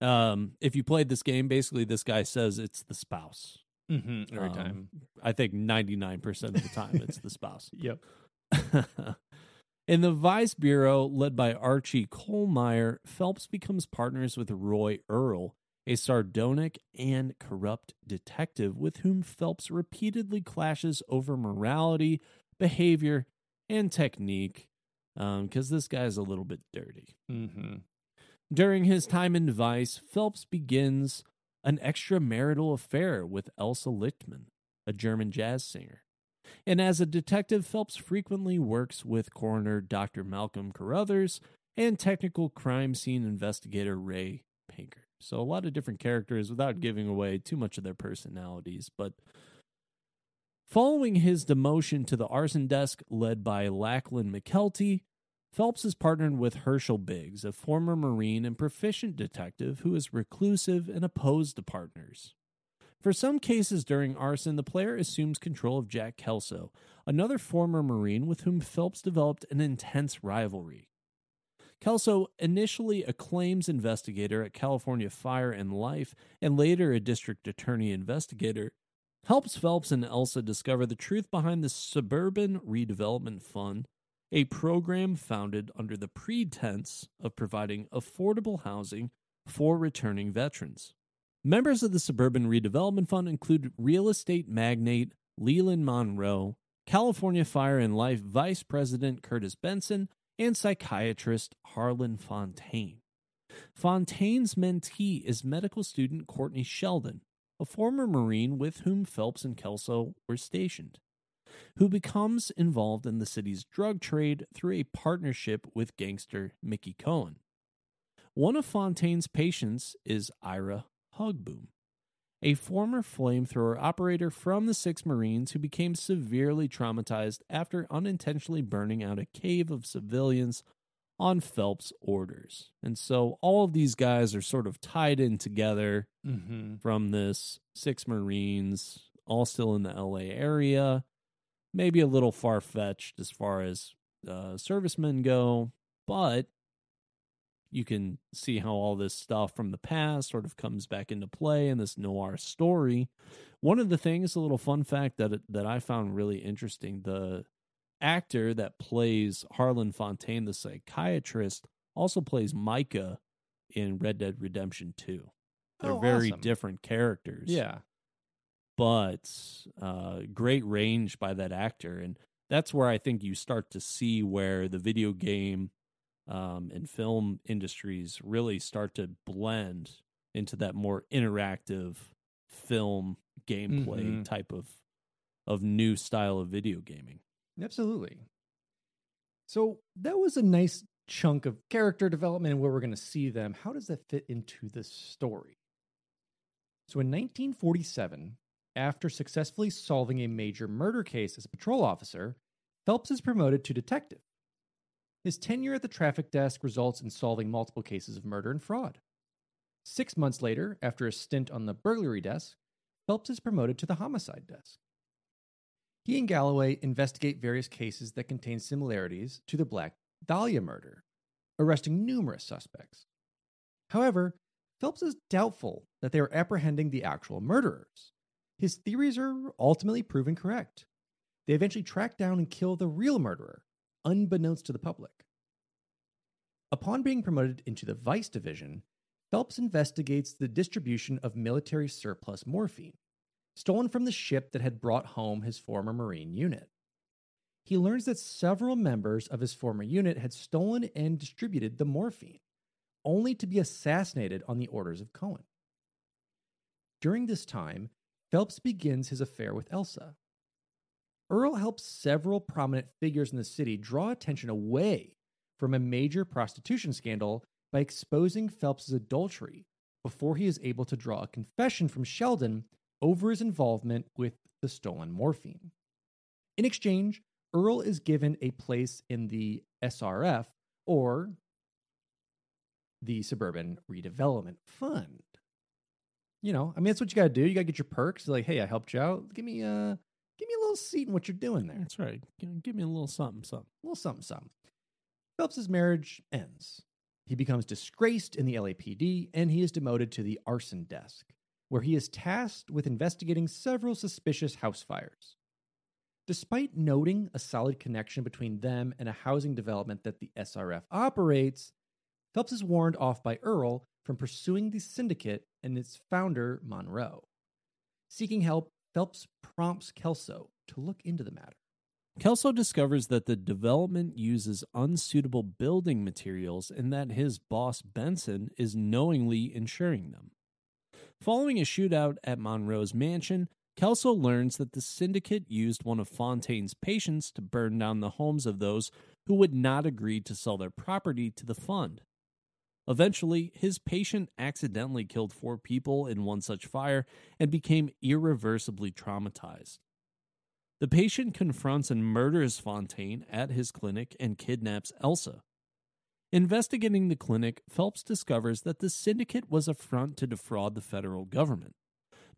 Um, if you played this game, basically this guy says it's the spouse. Mm-hmm. Every Um, time. I think 99% of the time it's the spouse. Yep. In the Vice Bureau, led by Archie Kohlmeyer, Phelps becomes partners with Roy Earle, a sardonic and corrupt detective with whom Phelps repeatedly clashes over morality, behavior, and technique, because this guy's a little bit dirty. Mm-hmm. During his time in Vice, Phelps begins an extramarital affair with Elsa Lichtmann, a German jazz singer. And as a detective, Phelps frequently works with coroner Dr. Malcolm Carruthers and technical crime scene investigator Ray Pinker. So, a lot of different characters without giving away too much of their personalities. But following his demotion to the arson desk led by Lachlan McKelty, Phelps is partnered with Herschel Biggs, a former Marine and proficient detective who is reclusive and opposed to partners. For some cases during arson, the player assumes control of Jack Kelso, another former Marine with whom Phelps developed an intense rivalry. Kelso, initially a claims investigator at California Fire and Life and later a district attorney investigator, helps Phelps and Elsa discover the truth behind the Suburban Redevelopment Fund a program founded under the pretense of providing affordable housing for returning veterans. Members of the Suburban Redevelopment Fund include real estate magnate Leland Monroe, California Fire and Life Vice President Curtis Benson, and psychiatrist Harlan Fontaine. Fontaine's mentee is medical student Courtney Sheldon, a former Marine with whom Phelps and Kelso were stationed who becomes involved in the city's drug trade through a partnership with gangster Mickey Cohen. One of Fontaine's patients is Ira Hogeboom, a former flamethrower operator from the Six Marines who became severely traumatized after unintentionally burning out a cave of civilians on Phelps' orders. And so all of these guys are sort of tied in together Mm-hmm. from this Six Marines, all still in the LA area maybe a little far fetched as far as uh, servicemen go, but you can see how all this stuff from the past sort of comes back into play in this noir story. One of the things, a little fun fact that that I found really interesting, the actor that plays Harlan Fontaine, the psychiatrist, also plays Micah in Red Dead Redemption 2. They're Oh, very awesome. different characters Yeah. But uh, great range by that actor, and that's where I think you start to see where the video game um, and film industries really start to blend into that more interactive film gameplay Mhm. type of of new style of video gaming. Absolutely. So that was a nice chunk of character development and where we're going to see them. How does that fit into the story? So in 1947, after successfully solving a major murder case as a patrol officer, Phelps is promoted to detective. His tenure at the traffic desk results in solving multiple cases of murder and fraud. Six months later, after a stint on the burglary desk, Phelps is promoted to the homicide desk. He and Galloway investigate various cases that contain similarities to the Black Dahlia murder, arresting numerous suspects. However, Phelps is doubtful that they are apprehending the actual murderers. His theories are ultimately proven correct. They eventually track down and kill the real murderer, unbeknownst to the public. Upon being promoted into the Vice Division, Phelps investigates the distribution of military surplus morphine. stolen from the ship that had brought home his former Marine unit. He learns that several members of his former unit had stolen and distributed the morphine, only to be assassinated on the orders of Cohen. During this time, Phelps begins his affair with Elsa. Earle helps several prominent figures in the city draw attention away from a major prostitution scandal by exposing Phelps's adultery before he is able to draw a confession from Sheldon over his involvement with the stolen morphine. In exchange, Earle is given a place in the SRF, or the Suburban Redevelopment Fund. You know, I mean, that's what you got to do. You got to get your perks. Like, hey, I helped you out. Give me, uh, give me a little seat in what you're doing there. That's right. Give, give me a little something, something. A little something, something. Phelps's marriage ends. He becomes disgraced in the LAPD and he is demoted to the arson desk, where he is tasked with investigating several suspicious house fires. Despite noting a solid connection between them and a housing development that the SRF operates, Phelps is warned off by Earle from pursuing the syndicate and its founder, Monroe. Seeking help, Phelps prompts Kelso to look into the matter. Kelso discovers that the development uses unsuitable building materials and that his boss Benson is knowingly insuring them. Following a shootout at Monroe's mansion, Kelso learns that the syndicate used one of Fontaine's patients to burn down the homes of those who would not agree to sell their property to the fund. Eventually, his patient accidentally killed four people in one such fire and became irreversibly traumatized. The patient confronts and murders Fontaine at his clinic and kidnaps Elsa. Investigating the clinic, Phelps discovers that the syndicate was a front to defraud the federal government.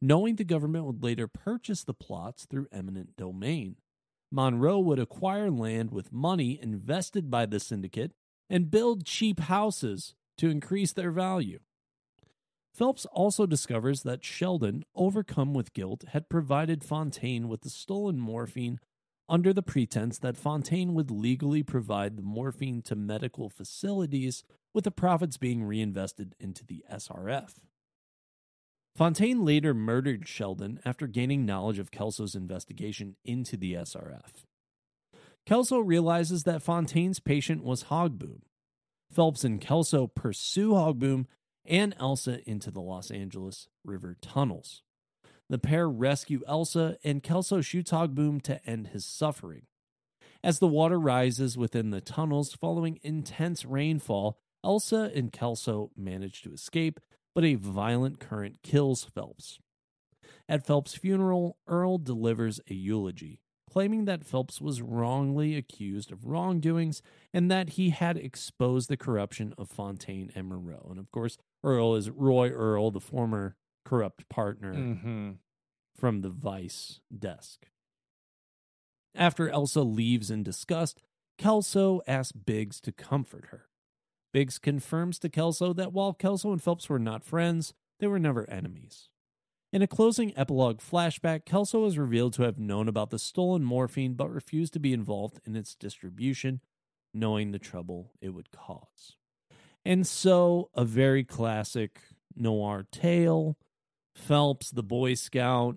Knowing the government would later purchase the plots through eminent domain, Monroe would acquire land with money invested by the syndicate and build cheap houses to increase their value. Phelps also discovers that Sheldon, overcome with guilt, had provided Fontaine with the stolen morphine under the pretense that Fontaine would legally provide the morphine to medical facilities, with the profits being reinvested into the SRF. Fontaine later murdered Sheldon after gaining knowledge of Kelso's investigation into the SRF. Kelso realizes that Fontaine's patient was Hogeboom. Phelps and Kelso pursue Hogeboom and Elsa into the Los Angeles River tunnels. The pair rescue Elsa, and Kelso shoots Hogeboom to end his suffering. As the water rises within the tunnels following intense rainfall, Elsa and Kelso manage to escape, but a violent current kills Phelps. At Phelps' funeral, Earle delivers a eulogy, claiming that Phelps was wrongly accused of wrongdoings and that he had exposed the corruption of Fontaine and Monroe. And of course, Earle is Roy Earle, the former corrupt partner Mm-hmm. from the Vice desk. After Elsa leaves in disgust, Kelso asks Biggs to comfort her. Biggs confirms to Kelso that while Kelso and Phelps were not friends, they were never enemies. In a closing epilogue flashback, Kelso is revealed to have known about the stolen morphine but refused to be involved in its distribution, knowing the trouble it would cause. And so, a very classic noir tale. Phelps, the Boy Scout,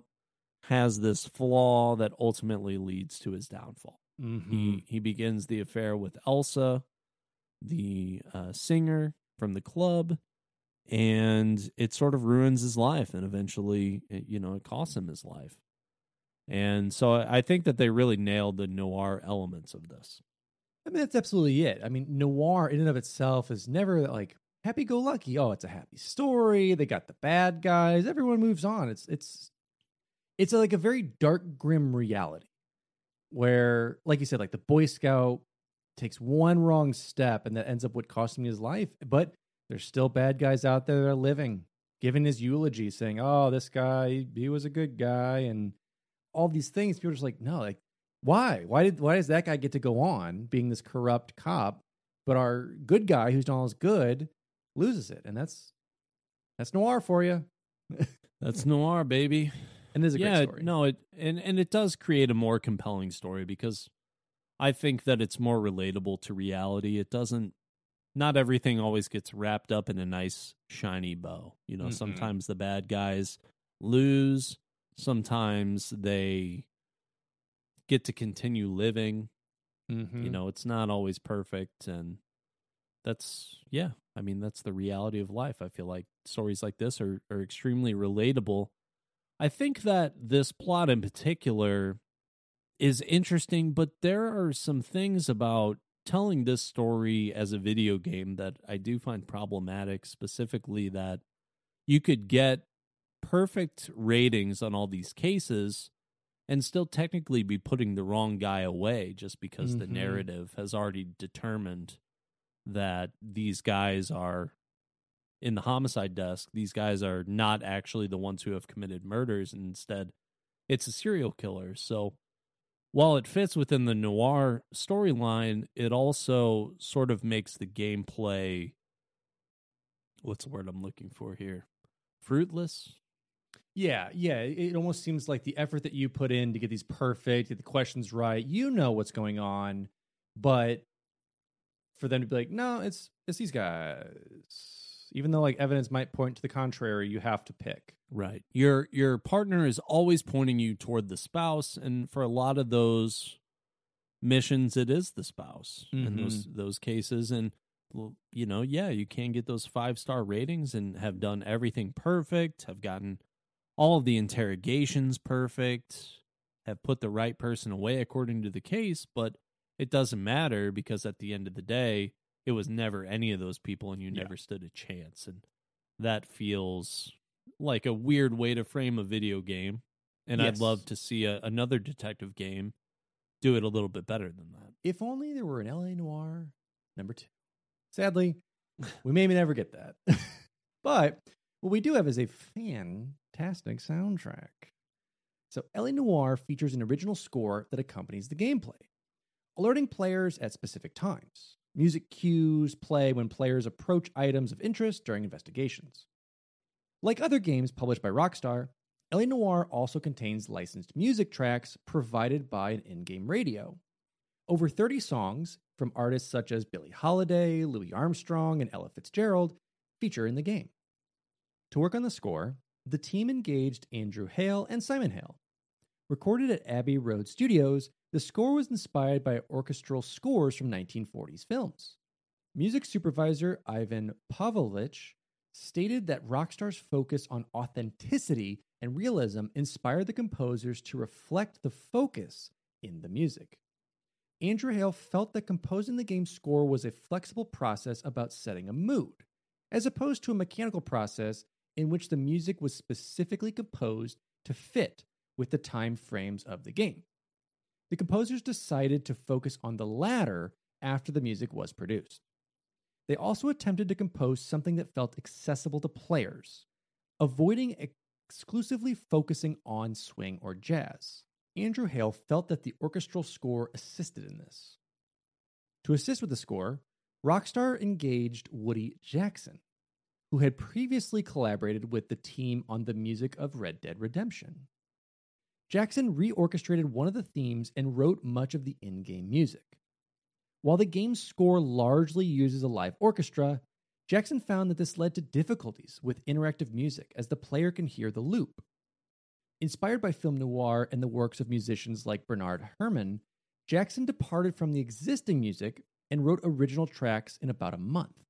has this flaw that ultimately leads to his downfall. Mm-hmm. He he begins the affair with Elsa, the uh, singer from the club, and it sort of ruins his life, and eventually, it, you know, it costs him his life. And so, I think that they really nailed the noir elements of this. I mean, that's absolutely it. I mean, noir in and of itself is never like happy go lucky. Oh, it's a happy story. They got the bad guys. Everyone moves on. It's it's it's like a very dark, grim reality where, like you said, like the Boy Scout takes one wrong step and that ends up what cost him his life. But there's still bad guys out there that are living, giving his eulogy, saying, "Oh, this guy, he was a good guy," and all these things. People are just like, no, like why? Why did why does that guy get to go on being this corrupt cop, but our good guy who's all this good loses it? And that's that's noir for you. That's noir, baby. And it is a yeah, great story. no, it and and it does create a more compelling story because I think that it's more relatable to reality. It doesn't. Not everything always gets wrapped up in a nice shiny bow. You know, Mhm. sometimes the bad guys lose. Sometimes they get to continue living. Mm-hmm. You know, it's not always perfect. And that's, yeah, I mean, that's the reality of life. I feel like stories like this are, are extremely relatable. I think that this plot in particular is interesting, but there are some things about telling this story as a video game that I do find problematic, specifically that you could get perfect ratings on all these cases and still technically be putting the wrong guy away just because the Mhm. narrative has already determined that these guys are in the homicide desk. These guys are not actually the ones who have committed murders. And instead it's a serial killer. So while it fits within the noir storyline it also sort of makes the gameplay what's the word i'm looking for here fruitless Yeah, yeah. It almost seems like the effort that you put in to get these perfect, get the questions right, you know what's going on, but for them to be like, no, it's it's these guys. Even though like evidence might point to the contrary, you have to pick. Right. Your your partner is always pointing you toward the spouse and for a lot of those missions it is the spouse in those mm-hmm. those cases and you know, yeah, you can get those 5-star ratings and have done everything perfect, have gotten all of the interrogations perfect, have put the right person away according to the case, but it doesn't matter because at the end of the day, it was never any of those people and you Yeah. never stood a chance and that feels like a weird way to frame a video game and I'd love to see a, another detective game do it a little bit better than that. If only there were an LA Noire number two. Sadly, we may never get that. but what we do have is a fantastic soundtrack. So, LA Noire features an original score that accompanies the gameplay, alerting players at specific times. Music cues play when players approach items of interest during investigations. Like other games published by Rockstar, LA Noire also contains licensed music tracks provided by an in game radio. Over 30 songs from artists such as Billie Holiday, Louis Armstrong, and Ella Fitzgerald feature in the game. To work on the score, the team engaged Andrew Hale and Simon Hale. Recorded at Abbey Road Studios, the score was inspired by orchestral scores from 1940s films. Music supervisor Ivan Pavlovich stated that Rockstar's focus on authenticity and realism inspired the composers to reflect the focus in the music. Andrew Hale felt that composing the game's score was a flexible process about setting a mood, as opposed to a mechanical process in which the music was specifically composed to fit with the time frames of the game. The composers decided to focus on the latter after the music was produced. They also attempted to compose something that felt accessible to players, avoiding exclusively focusing on swing or jazz. Andrew Hale felt that the orchestral score assisted in this. To assist with the score, Rockstar engaged Woody Jackson, who had previously collaborated with the team on the music of Red Dead Redemption. Jackson reorchestrated one of the themes and wrote much of the in game music. While the game's score largely uses a live orchestra, Jackson found that this led to difficulties with interactive music as the player can hear the loop. Inspired by film noir and the works of musicians like Bernard Herrmann, Jackson departed from the existing music and wrote original tracks in about a month.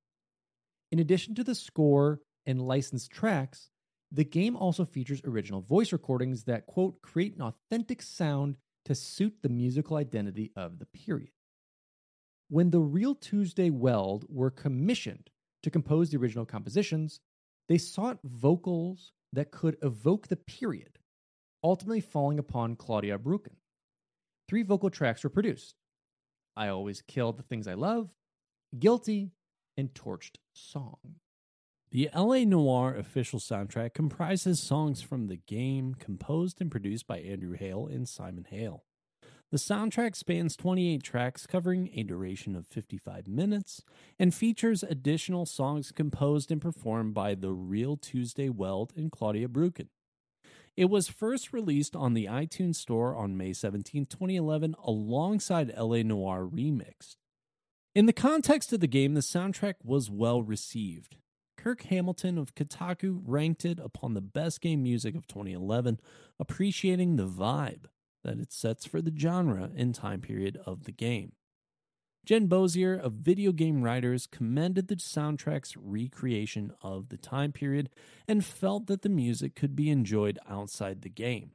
In addition to the score and licensed tracks, the game also features original voice recordings that, quote, create an authentic sound to suit the musical identity of the period. When the Real Tuesday Weld were commissioned to compose the original compositions, they sought vocals that could evoke the period, ultimately falling upon Claudia Brucken. Three vocal tracks were produced I Always Kill the Things I Love, Guilty, and Torched Song. The LA Noire official soundtrack comprises songs from the game composed and produced by Andrew Hale and Simon Hale. The soundtrack spans 28 tracks covering a duration of 55 minutes and features additional songs composed and performed by The Real Tuesday Weld and Claudia Brucken. It was first released on the iTunes Store on May 17, 2011, alongside LA Noire Remixed. In the context of the game, the soundtrack was well received. Kirk Hamilton of Kotaku ranked it upon the best game music of 2011, appreciating the vibe that it sets for the genre and time period of the game. Jen Bozier of Video Game Writers commended the soundtrack's recreation of the time period and felt that the music could be enjoyed outside the game.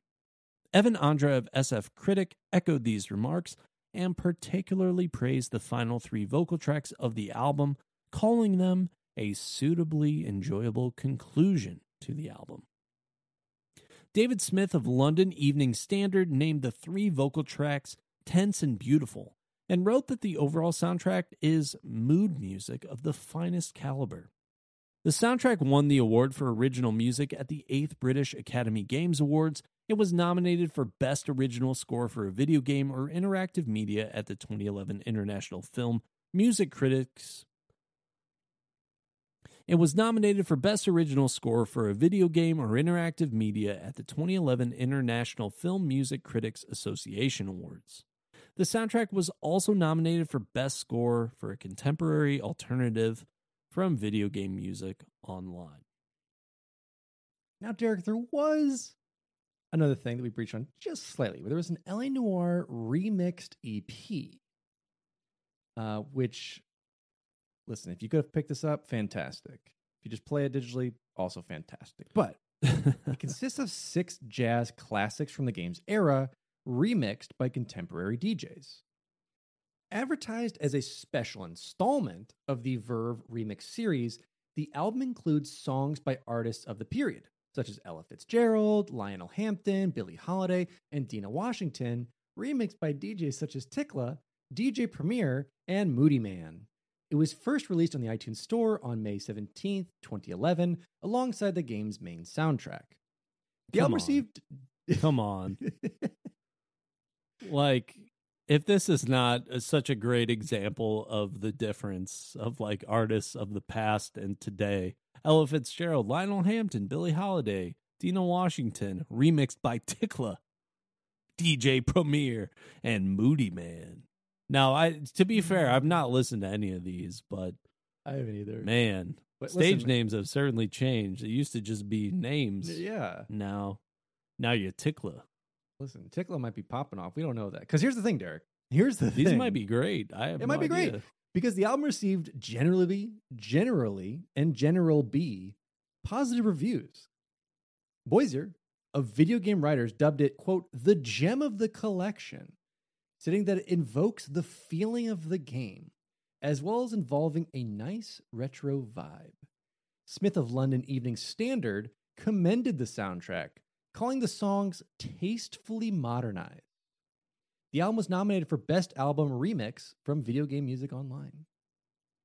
Evan Andra of SF Critic echoed these remarks and particularly praised the final three vocal tracks of the album, calling them a suitably enjoyable conclusion to the album. David Smith of London Evening Standard named the three vocal tracks tense and beautiful, and wrote that the overall soundtrack is mood music of the finest caliber. The soundtrack won the award for original music at the 8th British Academy Games Awards. It was nominated for Best Original Score for a Video Game or Interactive Media at the 2011 International Film Music Critics it was nominated for Best Original Score for a Video Game or Interactive Media at the 2011 International Film Music Critics Association Awards. The soundtrack was also nominated for Best Score for a Contemporary Alternative from Video Game Music Online. Now, Derek, there was another thing that we breached on just slightly. There was an LA Noire remixed EP, uh, which listen, if you could have picked this up, fantastic. If you just play it digitally, also fantastic. But it consists of six jazz classics from the game's era, remixed by contemporary DJs. Advertised as a special installment of the Verve Remix series, the album includes songs by artists of the period, such as Ella Fitzgerald, Lionel Hampton, Billie Holiday, and Dinah Washington, remixed by DJs such as Tikla, DJ Premier, and Moodymann. It was first released on the iTunes Store on May 17th, 2011, alongside the game's main soundtrack. The Come album on. received. Come on. like, if this is not a, such a great example of the difference of like artists of the past and today, Ella Fitzgerald, Lionel Hampton, Billie Holiday, Dinah Washington, remixed by Tikla, DJ Premier, and Moodymann. Now, I to be mm-hmm. fair, I've not listened to any of these, but I haven't either. man, But stage listen, names have certainly changed. It used to just be names. Yeah. Now, now you're Tikla. Listen, Tickla might be popping off. We don't know that. Because here's the thing, Derek. Here's the These thing. might be great. I have It might no be great. because the album received generally, generally, and general B positive reviews. Boisier, of video game writers, dubbed it, quote, the gem of the collection, stating that it invokes the feeling of the game, as well as involving a nice retro vibe. Smith of London Evening Standard commended the soundtrack, calling the songs tastefully modernized. The album was nominated for Best Album Remix from Video Game Music Online.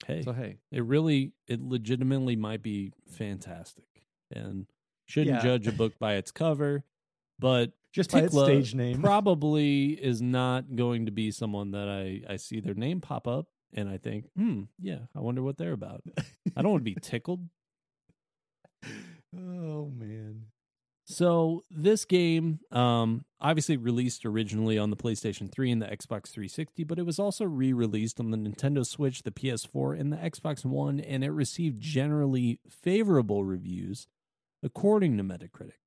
Hey, So hey, it really, it legitimately might be fantastic, and shouldn't Yeah. judge a book by its cover. But just by Tikla stage name, probably is not going to be someone that I I see their name pop up and I think, hmm, yeah, I wonder what they're about. I don't want to be tickled. oh man, So this game, um, obviously released originally on the PlayStation 3 and the Xbox 360, but it was also re-released on the Nintendo Switch, the PS4, and the Xbox One, and it received generally favorable reviews, according to Metacritic.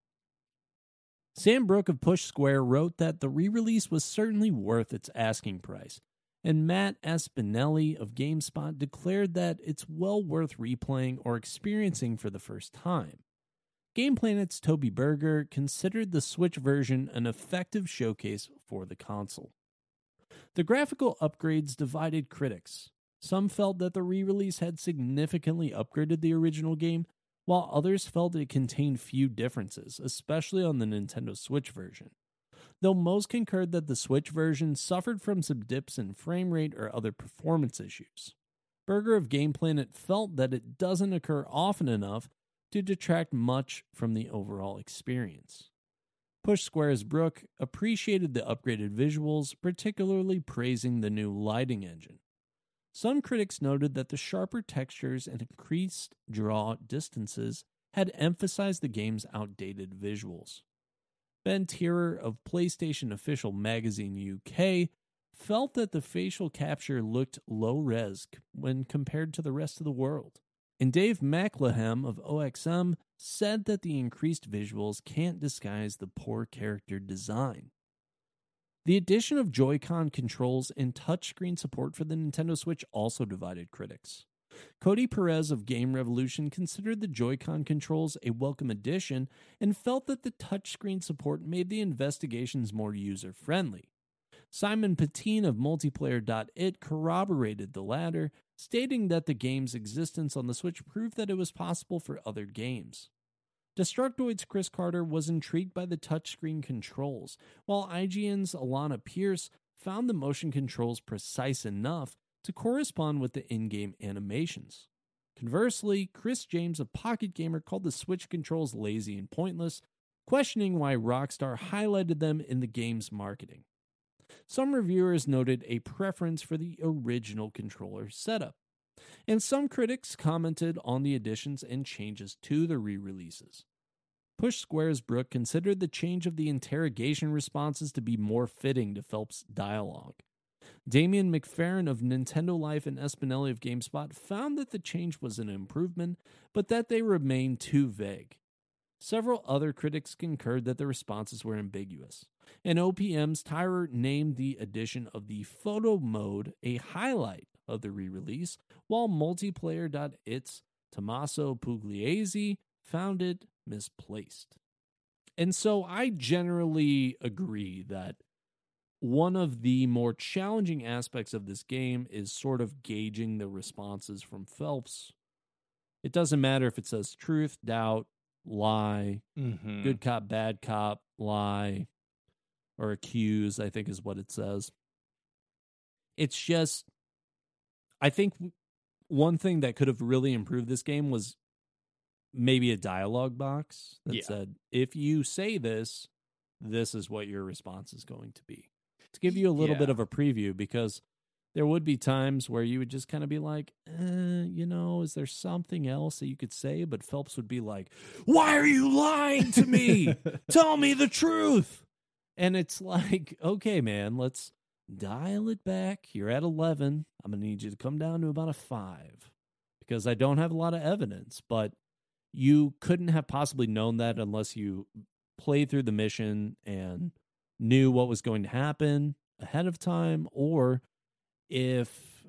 Sam Brook of Push Square wrote that the re-release was certainly worth its asking price, and Matt Espineli of GameSpot declared that it's well worth replaying or experiencing for the first time. Game Planet's Toby Berger considered the Switch version an effective showcase for the console. The graphical upgrades divided critics. Some felt that the re release had significantly upgraded the original game, while others felt it contained few differences, especially on the Nintendo Switch version. Though most concurred that the Switch version suffered from some dips in frame rate or other performance issues. Berger of Game Planet felt that it doesn't occur often enough to detract much from the overall experience. Push Square's Brook appreciated the upgraded visuals, particularly praising the new lighting engine. Some critics noted that the sharper textures and increased draw distances had emphasized the game's outdated visuals. Ben Tyrer of PlayStation Official Magazine UK felt that the facial capture looked low res when compared to the rest of the world. And Dave Meikleham of OXM said that the increased visuals can't disguise the poor character design. The addition of Joy-Con controls and touchscreen support for the Nintendo Switch also divided critics. Cody Perez of Game Revolution considered the Joy-Con controls a welcome addition and felt that the touchscreen support made the investigations more user-friendly. Simon Patine of Multiplayer.it corroborated the latter, stating that the game's existence on the Switch proved that it was possible for other games. Destructoid's Chris Carter was intrigued by the touchscreen controls, while IGN's Alana Pierce found the motion controls precise enough to correspond with the in game animations. Conversely, Chris James of Pocket Gamer called the Switch controls lazy and pointless, questioning why Rockstar highlighted them in the game's marketing. Some reviewers noted a preference for the original controller setup, and some critics commented on the additions and changes to the re releases. Push Squares Brook considered the change of the interrogation responses to be more fitting to Phelps' dialogue. Damien McFerran of Nintendo Life and Espineli of GameSpot found that the change was an improvement, but that they remained too vague. Several other critics concurred that the responses were ambiguous. And OPM's Tyrer named the addition of the photo mode a highlight of the re release, while Multiplayer.it's Tommaso Pugliese found it misplaced. And so I generally agree that one of the more challenging aspects of this game is sort of gauging the responses from Phelps. It doesn't matter if it says truth, doubt, lie, Mm-hmm. good cop, bad cop, lie, or accuse, I think is what it says. It's just, I think one thing that could have really improved this game was maybe a dialogue box that Yeah. said, if you say this, this is what your response is going to be. To give you a little bit of a preview, because there would be times where you would just kind of be like, eh, you know, is there something else that you could say? But Phelps would be like, why are you lying to me? Tell me the truth. And it's like, okay, man, let's dial it back. You're at 11. I'm going to need you to come down to about a five because I don't have a lot of evidence. But you couldn't have possibly known that unless you played through the mission and knew what was going to happen ahead of time or if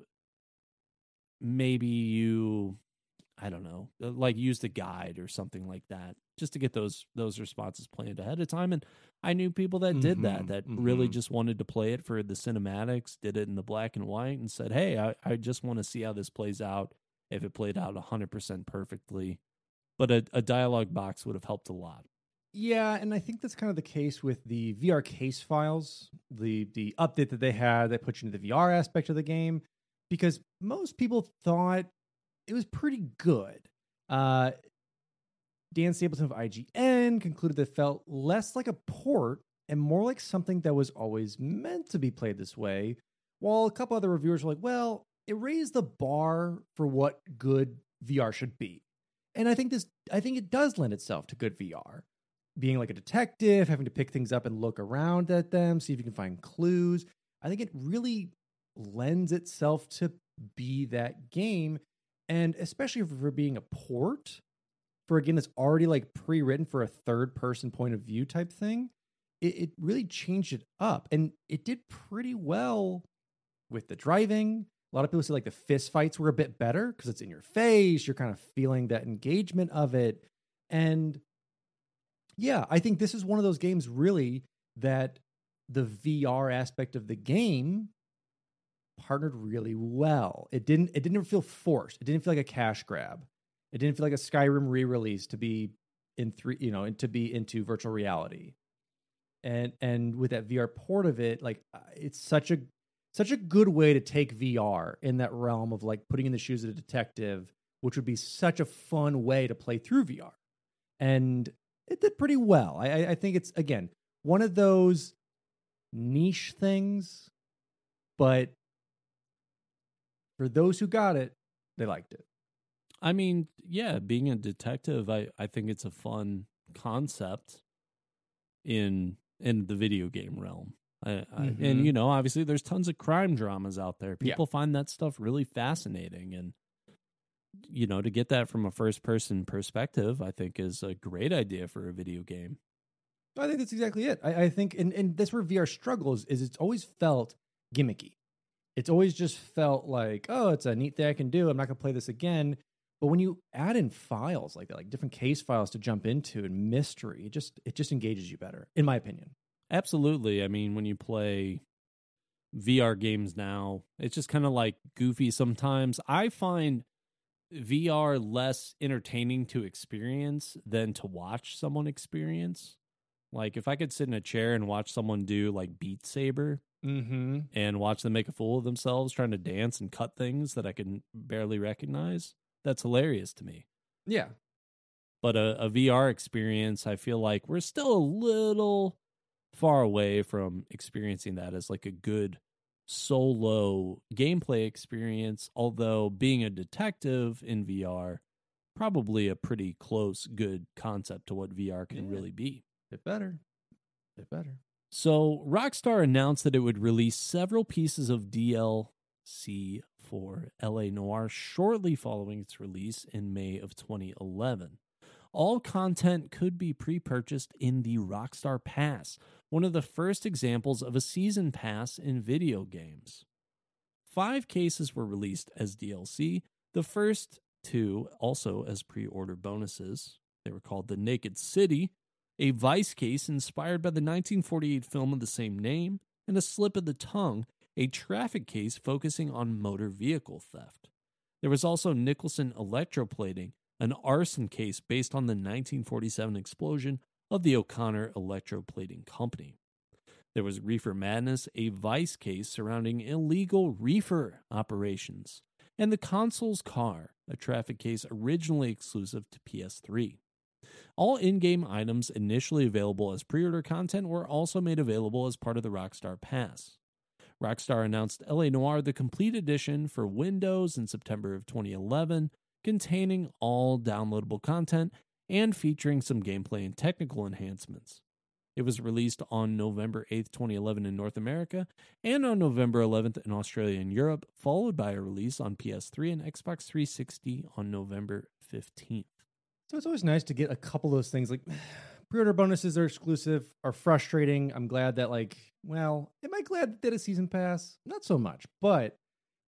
maybe you I don't know, like used a guide or something like that, just to get those those responses planned ahead of time. And I knew people that did that, Mhm, that really mhm. just wanted to play it for the cinematics, did it in the black and white, and said, "Hey, I, I just want to see how this plays out. If it played out hundred percent perfectly." But a, a dialogue box would have helped a lot. Yeah, and I think that's kind of the case with the VR case files, the the update that they had that put you into the VR aspect of the game, because most people thought it was pretty good. Uh, Dan Stapleton of IGN concluded that felt less like a port and more like something that was always meant to be played this way. While a couple other reviewers were like, "Well, it raised the bar for what good VR should be," and I think this, I think it does lend itself to good VR being like a detective, having to pick things up and look around at them, see if you can find clues. I think it really lends itself to be that game. And especially for being a port for a game that's already like pre written for a third person point of view type thing, it, it really changed it up. And it did pretty well with the driving. A lot of people say like the fist fights were a bit better because it's in your face. You're kind of feeling that engagement of it. And yeah, I think this is one of those games really that the VR aspect of the game partnered really well. It didn't it didn't feel forced. It didn't feel like a cash grab. It didn't feel like a Skyrim re-release to be in three, you know, to be into virtual reality. And and with that VR port of it, like uh, it's such a such a good way to take VR in that realm of like putting in the shoes of a detective, which would be such a fun way to play through VR. And it did pretty well. I- I think it's again one of those niche things, but for those who got it, they liked it. I mean, yeah, being a detective, I, I think it's a fun concept in in the video game realm. I, I, Mhm. And you know, obviously, there's tons of crime dramas out there. Yeah. People find that stuff really fascinating, and you know, to get that from a first person perspective, I think is a great idea for a video game. I think that's exactly it. I, I think, and, and that's where VR struggles is it's always felt gimmicky. It's always just felt like, oh, it's a neat thing I can do. I'm not going to play this again. But when you add in files like that, like different case files to jump into and mystery, it just it just engages you better, in my opinion. Absolutely. I mean, when you play VR games now, it's just kind of like goofy sometimes. I find VR less entertaining to experience than to watch someone experience. Like if I could sit in a chair and watch someone do like Beat Saber Mm-hmm. and watch them make a fool of themselves trying to dance and cut things that I can barely recognize, that's hilarious to me. Yeah. But a, a VR experience, I feel like we're still a little far away from experiencing that as like a good solo gameplay experience. Although being a detective in VR, probably a pretty close, good concept to what VR can Yeah. really be. Bit better. Bit better. So, Rockstar announced that it would release several pieces of DLC for LA Noire shortly following its release in May of 2011. All content could be pre purchased in the Rockstar Pass, one of the first examples of a season pass in video games. Five cases were released as DLC, the first two also as pre order bonuses. They were called The Naked City, a vice case inspired by the 1948 film of the same name, and a slip of the tongue, a traffic case focusing on motor vehicle theft. There was also Nicholson electroplating, an arson case based on the 1947 explosion of the O'Connor Electroplating Company. There was Reefer Madness, a vice case surrounding illegal reefer operations, and the Consul's Car, a traffic case originally exclusive to PS3. All in game items initially available as pre order content were also made available as part of the Rockstar Pass. Rockstar announced LA Noire the complete edition for Windows in September of 2011, containing all downloadable content and featuring some gameplay and technical enhancements. It was released on November 8th, 2011 in North America and on November 11th in Australia and Europe, followed by a release on PS3 and Xbox 360 on November 15th. So it's always nice to get a couple of those things like pre-order bonuses are exclusive are frustrating. I'm glad that like, well, am I glad that did a season pass? Not so much, but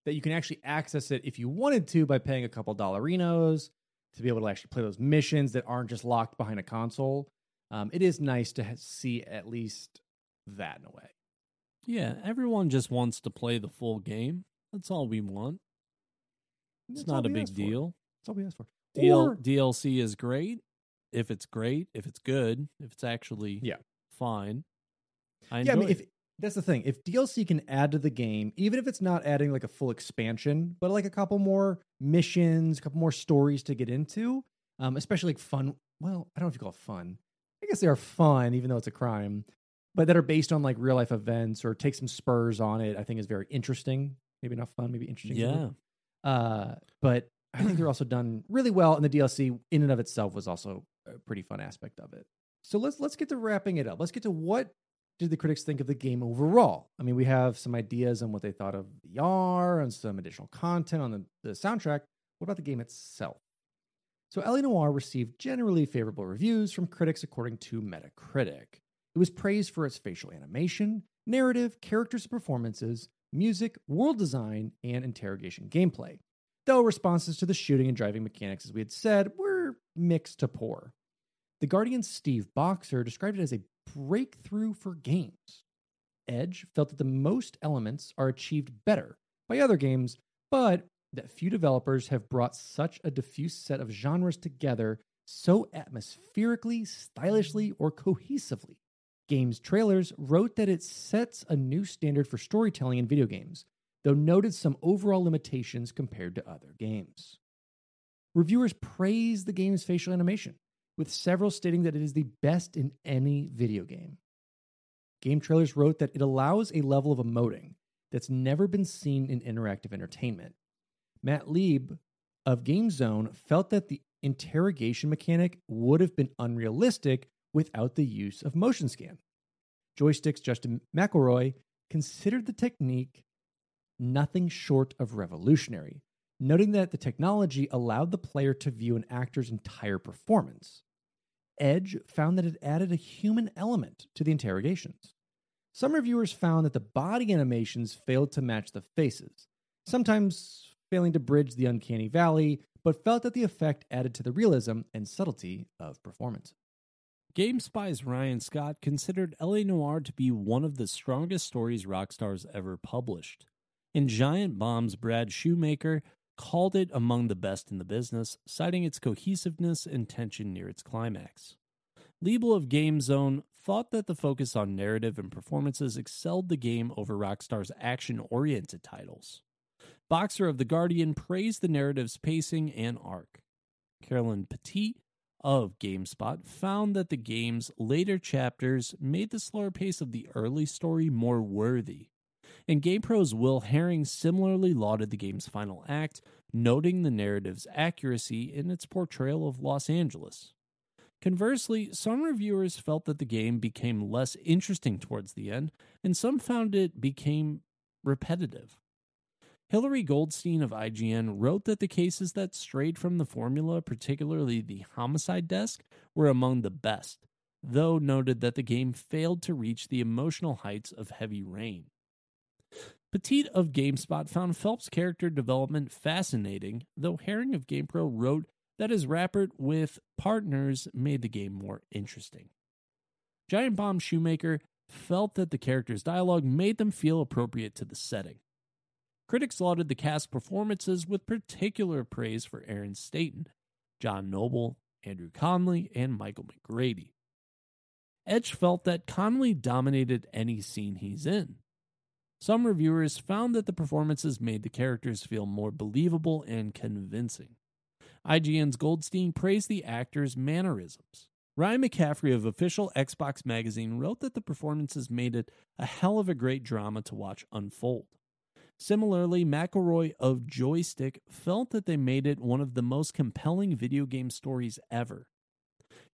that you can actually access it if you wanted to by paying a couple dollarinos to be able to actually play those missions that aren't just locked behind a console. Um, it is nice to ha- see at least that in a way. Yeah, everyone just wants to play the full game. That's all we want. It's That's not a big for. deal. That's all we ask for. DL, Or- DLC is great if it's great, if it's good, if it's actually Yeah. fine. I yeah, I mean, if that's the thing, if DLC can add to the game, even if it's not adding like a full expansion, but like a couple more missions, a couple more stories to get into, um, especially like fun. Well, I don't know if you call it fun. I guess they are fun, even though it's a crime, but that are based on like real life events or take some spurs on it. I think is very interesting. Maybe not fun, maybe interesting. yeah. Uh, but I think they're also done really well, and the DLC in and of itself was also a pretty fun aspect of it. So let's let's get to wrapping it up. Let's get to what did the critics think of the game overall. I mean, we have some ideas on what they thought of VR and some additional content on the, the soundtrack. What about the game itself? So, LA Noire received generally favorable reviews from critics according to Metacritic. It was praised for its facial animation, narrative, characters and performances, music, world design, and interrogation gameplay. Though responses to the shooting and driving mechanics, as we had said, were mixed to poor. The Guardian's Steve Boxer described it as a breakthrough for games. Edge felt that the most elements are achieved better by other games, but that few developers have brought such a diffuse set of genres together so atmospherically, stylishly, or cohesively. Games Trailers wrote that it sets a new standard for storytelling in video games, though noted some overall limitations compared to other games. Reviewers praised the game's facial animation, with several stating that it is the best in any video game. Game Trailers wrote that it allows a level of emoting that's never been seen in interactive entertainment. Matt Liebl of GameZone felt that the interrogation mechanic would have been unrealistic without the use of motion scan. Joystiq's Justin McElroy considered the technique nothing short of revolutionary, noting that the technology allowed the player to view an actor's entire performance. Edge found that it added a human element to the interrogations. Some reviewers found that the body animations failed to match the faces, sometimes failing to bridge the uncanny valley, but felt that the effect added to the realism and subtlety of performance. GameSpy's Ryan Scott considered LA Noire to be one of the strongest stories Rockstar's ever published. In Giant Bomb's Brad Shoemaker called it among the best in the business, citing its cohesiveness and tension near its climax. Liebl of Game Zone thought that the focus on narrative and performances excelled the game over Rockstar's action oriented titles. Boxer of The Guardian praised the narrative's pacing and arc. Carolyn Petit of GameSpot found that the game's later chapters made the slower pace of the early story more worthy. And GamePro's Will Herring similarly lauded the game's final act, noting the narrative's accuracy in its portrayal of Los Angeles. Conversely, some reviewers felt that the game became less interesting towards the end, and some found it became repetitive. Hilary Goldstein of IGN wrote that the cases that strayed from the formula, particularly the homicide desk, were among the best, though noted that the game failed to reach the emotional heights of Heavy Rain. Petit of GameSpot found Phelps' character development fascinating, though Herring of GamePro wrote that his rapport with partners made the game more interesting. Giant Bomb Shoemaker felt that the characters' dialogue made them feel appropriate to the setting. Critics lauded the cast performances with particular praise for Aaron Staton, John Noble, Andrew Connolly, and Michael McGrady. Edge felt that Connolly dominated any scene he's in. Some reviewers found that the performances made the characters feel more believable and convincing. IGN's Goldstein praised the actors' mannerisms. Ryan McCaffrey of official Xbox magazine wrote that the performances made it a hell of a great drama to watch unfold. Similarly, McElroy of Joystiq felt that they made it one of the most compelling video game stories ever.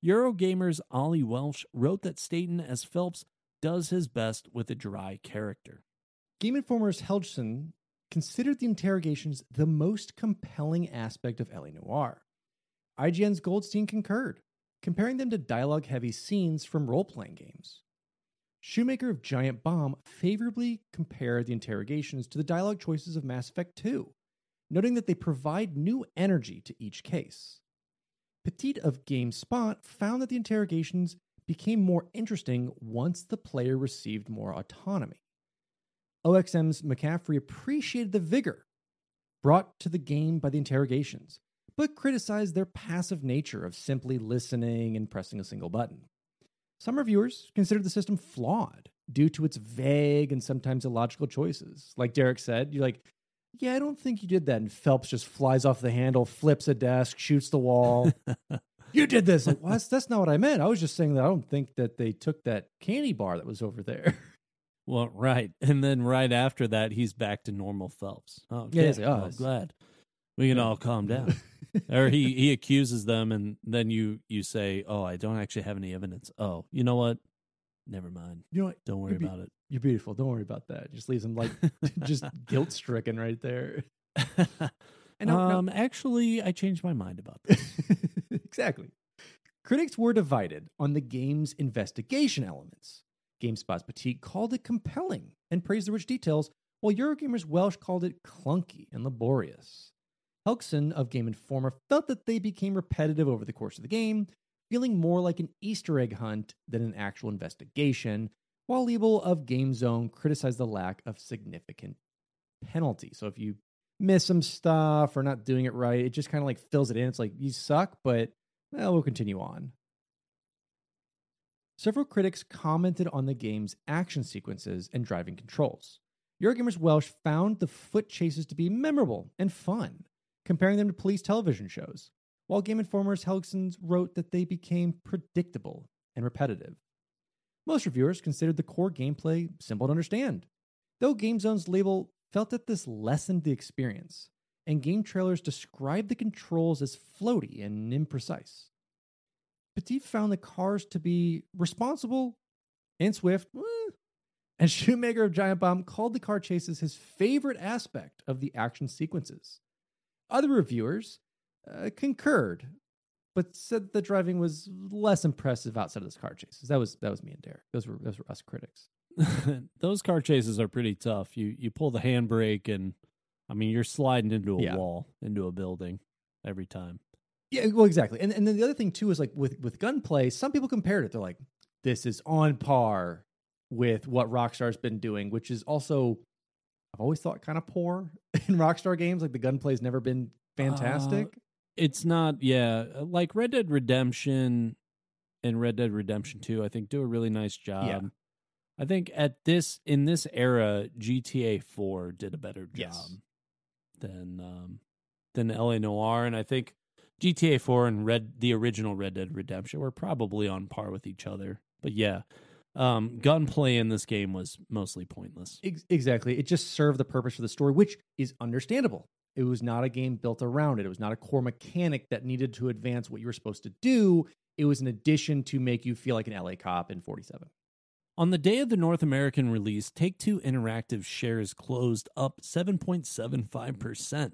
Eurogamer's Ollie Welsh wrote that Staton as Phelps does his best with a dry character. Game Informer's Helgeson considered the interrogations the most compelling aspect of LA Noire. IGN's Goldstein concurred, comparing them to dialogue heavy scenes from role playing games. Shoemaker of Giant Bomb favorably compared the interrogations to the dialogue choices of Mass Effect 2, noting that they provide new energy to each case. Petit of GameSpot found that the interrogations became more interesting once the player received more autonomy. OXM's McCaffrey appreciated the vigor brought to the game by the interrogations, but criticized their passive nature of simply listening and pressing a single button. Some reviewers considered the system flawed due to its vague and sometimes illogical choices. Like Derek said, you're like, yeah, I don't think you did that. And Phelps just flies off the handle, flips a desk, shoots the wall. you did this. Like, well, that's, that's not what I meant. I was just saying that I don't think that they took that candy bar that was over there. Well, right. And then right after that, he's back to normal Phelps. Oh, Yeah, okay. he's like, oh, I'm glad. We can all calm down. or he, he accuses them, and then you, you say, Oh, I don't actually have any evidence. Oh, you know what? Never mind. You know what? Don't worry be- about it. You're beautiful. Don't worry about that. Just leaves him like just guilt stricken right there. And um, actually, I changed my mind about this. exactly. Critics were divided on the game's investigation elements. GameSpot's Petit called it compelling and praised the rich details, while Eurogamer's Welsh called it clunky and laborious. Helgeson of Game Informer felt that they became repetitive over the course of the game, feeling more like an Easter egg hunt than an actual investigation, while Liebl of Game Zone criticized the lack of significant penalty. So if you miss some stuff or not doing it right, it just kind of like fills it in. It's like you suck, but well, we'll continue on. Several critics commented on the game's action sequences and driving controls. Eurogamer's Welsh found the foot chases to be memorable and fun, comparing them to police television shows, while Game Informer's Helgsons wrote that they became predictable and repetitive. Most reviewers considered the core gameplay simple to understand, though GameZone's label felt that this lessened the experience, and game trailers described the controls as floaty and imprecise. Petit found the cars to be responsible and swift, eh, and Shoemaker of Giant Bomb called the car chases his favorite aspect of the action sequences. Other reviewers uh, concurred, but said the driving was less impressive outside of those car chases. That was that was me and Derek. Those were those were us critics. those car chases are pretty tough. You you pull the handbrake and I mean you're sliding into a Yeah. wall, into a building every time. Yeah, well, exactly. And and then the other thing too is like with with gunplay, some people compared it. They're like, this is on par with what Rockstar's been doing, which is also I've always thought kind of poor in Rockstar games. Like the gunplay's never been fantastic. It's not yeah, like Red Dead Redemption and Red Dead Redemption 2 I think do a really nice job. Yeah. I think at this in this era GTA 4 did a better job Yes. than um than LA Noire and I think GTA 4 and Red the original Red Dead Redemption were probably on par with each other. But yeah, um gunplay in this game was mostly pointless. Ex- exactly. It just served the purpose for the story, which is understandable. It was not a game built around it. It was not a core mechanic that needed to advance what you were supposed to do. It was an addition to make you feel like an LA cop in 47. On the day of the North American release, Take Two Interactive shares closed up 7.75%,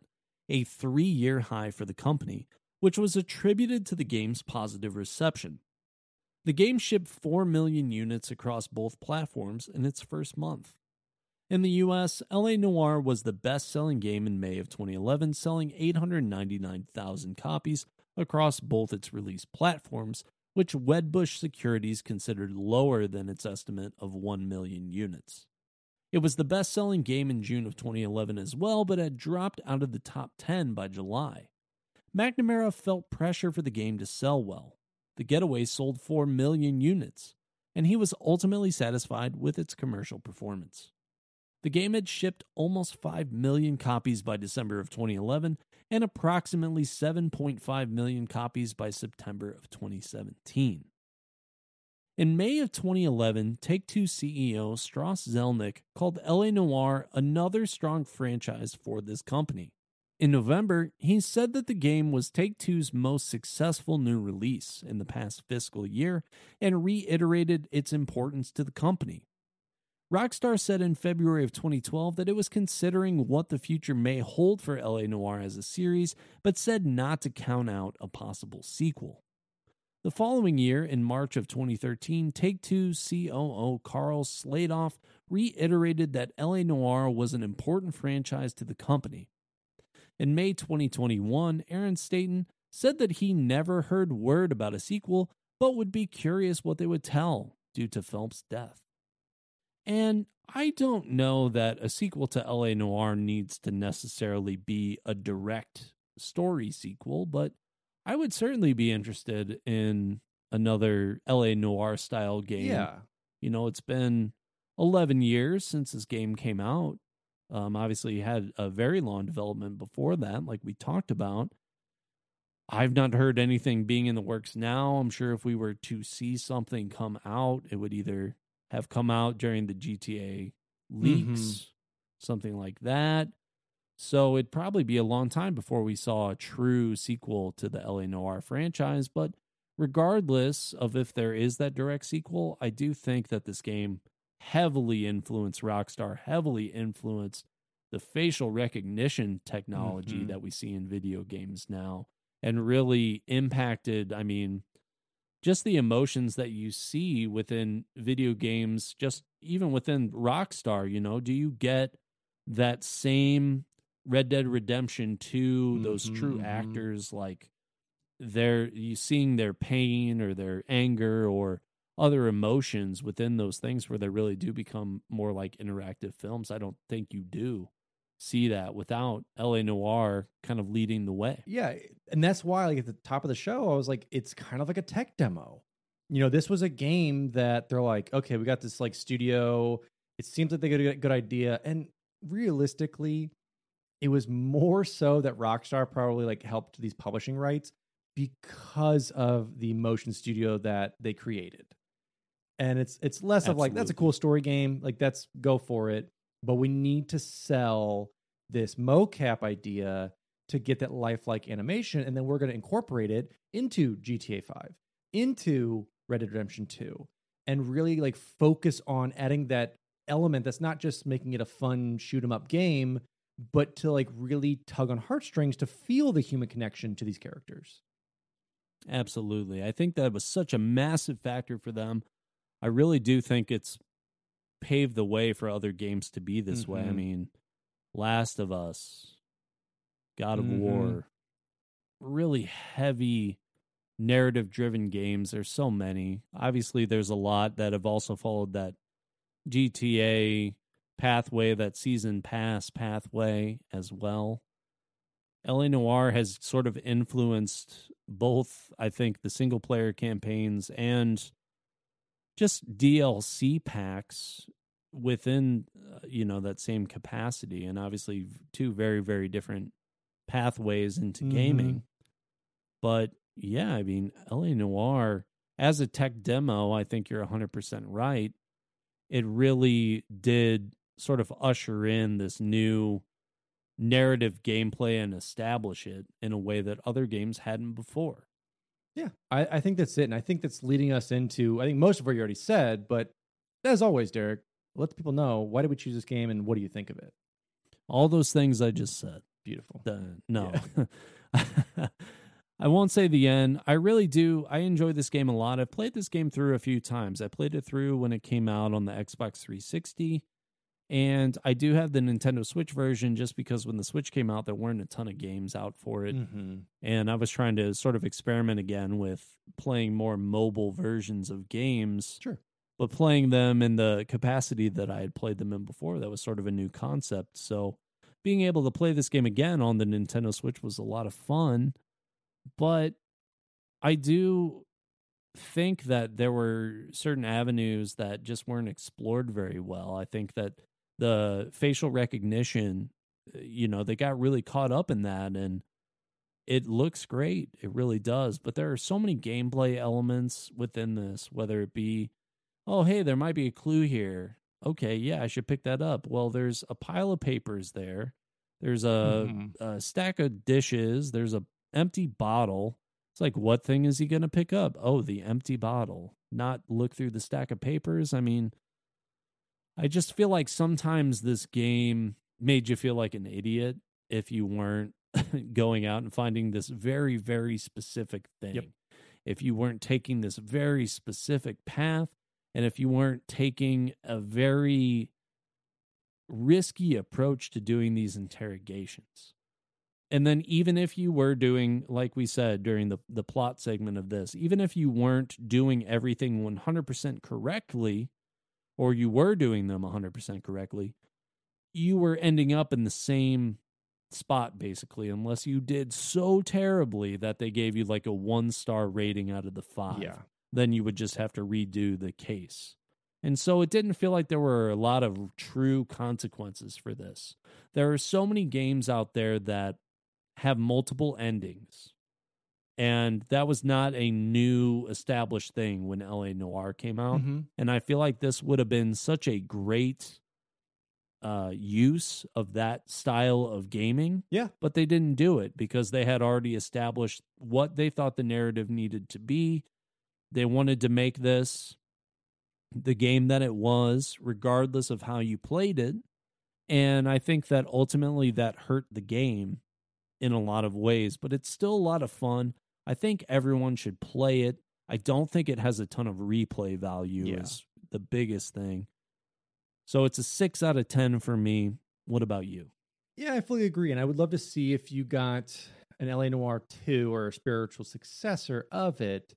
a three year high for the company, which was attributed to the game's positive reception. The game shipped 4 million units across both platforms in its first month. In the US, LA Noire was the best selling game in May of 2011, selling 899,000 copies across both its release platforms, which Wedbush Securities considered lower than its estimate of 1 million units. It was the best selling game in June of 2011 as well, but had dropped out of the top 10 by July. McNamara felt pressure for the game to sell well. The Getaway sold 4 million units, and he was ultimately satisfied with its commercial performance. The game had shipped almost 5 million copies by December of 2011 and approximately 7.5 million copies by September of 2017. In May of 2011, Take Two CEO Strauss Zelnick called LA Noire another strong franchise for this company. In November, he said that the game was Take Two's most successful new release in the past fiscal year and reiterated its importance to the company. Rockstar said in February of 2012 that it was considering what the future may hold for LA Noire as a series, but said not to count out a possible sequel. The following year, in March of 2013, Take Two COO Karl Slatoff reiterated that LA Noire was an important franchise to the company. In May 2021, Aaron Staton said that he never heard word about a sequel, but would be curious what they would tell due to Phelps' death. And I don't know that a sequel to LA Noire needs to necessarily be a direct story sequel, but I would certainly be interested in another LA Noire style game. Yeah. You know, it's been 11 years since this game came out. Um, obviously, you had a very long development before that, like we talked about. I've not heard anything being in the works now. I'm sure if we were to see something come out, it would either have come out during the GTA leaks, something like that. So it'd probably be a long time before we saw a true sequel to the LA Noire franchise. But regardless of if there is that direct sequel, I do think that this game heavily influenced Rockstar, heavily influenced the facial recognition technology Mhm. that we see in video games now, and really impacted, I mean, just the emotions that you see within video games, just even within Rockstar, you know, do you get that same Red Dead Redemption 2, those Mhm, true mhm. actors like they're you seeing their pain or their anger or other emotions within those things where they really do become more like interactive films. I don't think you do see that without LA Noire kind of leading the way. Yeah, and that's why, like at the top of the show, I was like, it's kind of like a tech demo. You know, this was a game that they're like, okay, we got this like studio. It seems like they got a good idea, and realistically, it was more so that Rockstar probably like helped these publishing rights because of the motion studio that they created. And it's it's less of like that's a cool story game, like that's go for it, but we need to sell this mocap idea to get that lifelike animation and then we're going to incorporate it into GTA 5, into Red Dead Redemption 2 and really like focus on adding that element that's not just making it a fun shoot 'em up game, but to like really tug on heartstrings to feel the human connection to these characters. Absolutely. I think that was such a massive factor for them. I really do think it's paved the way for other games to be this way. I Mhm. mean, Last of Us, God of Mhm. War, really heavy narrative driven games. There's so many. Obviously, there's a lot that have also followed that GTA pathway, that season pass pathway as well. LA Noire has sort of influenced both, I think, the single player campaigns and just DLC packs within, uh, you know, that same capacity. And obviously, two very, very different pathways into Mhm. gaming. But yeah, I mean, LA Noire, as a tech demo, I think you're 100% right. It really did sort of usher in this new narrative gameplay and establish it in a way that other games hadn't before. Yeah, I, I think that's it. And I think that's leading us into, I think most of what you already said, but as always, Derek, let the people know why did we choose this game and what do you think of it? All those things I just said. Beautiful. The, no. I won't say the end. I really do. I enjoy this game a lot. I've played this game through a few times. I played it through when it came out on the Xbox 360. And I do have the Nintendo Switch version just because when the Switch came out, there weren't a ton of games out for it. Mhm. And I was trying to sort of experiment again with playing more mobile versions of games. Sure. But playing them in the capacity that I had played them in before, that was sort of a new concept. So being able to play this game again on the Nintendo Switch was a lot of fun. But I do think that there were certain avenues that just weren't explored very well. I think that the facial recognition, uh, you know, they got really caught up in that and it looks great. It really does. But there are so many gameplay elements within this, whether it be, oh, hey, there might be a clue here. Okay, yeah, I should pick that up. Well, there's a pile of papers there. There's a, Mhm. a stack of dishes. There's a empty bottle. It's like, what thing is he going to pick up? Oh, the empty bottle. Not look through the stack of papers. I mean, I just feel like sometimes this game made you feel like an idiot if you weren't going out and finding this very, very specific thing. If you weren't taking this very specific path, and if you weren't taking a very risky approach to doing these interrogations. And then even if you were doing, like we said during the, the plot segment of this, even if you weren't doing everything 100% correctly, or you were doing them 100% correctly, you were ending up in the same spot basically, unless you did so terribly that they gave you like a one star rating out of the five. Yeah. Then you would just have to redo the case. And so it didn't feel like there were a lot of true consequences for this. There are so many games out there that have multiple endings. And that was not a new established thing when LA Noire came out. Mhm. And I feel like this would have been such a great uh, use of that style of gaming. Yeah. But they didn't do it because they had already established what they thought the narrative needed to be. They wanted to make this the game that it was, regardless of how you played it. And I think that ultimately that hurt the game in a lot of ways, but it's still a lot of fun. I think everyone should play it. I don't think it has a ton of replay value Yeah. is the biggest thing. So it's a 6 out of 10 for me. What about you? Yeah, I fully agree. And I would love to see if you got an LA Noire 2 or a spiritual successor of it,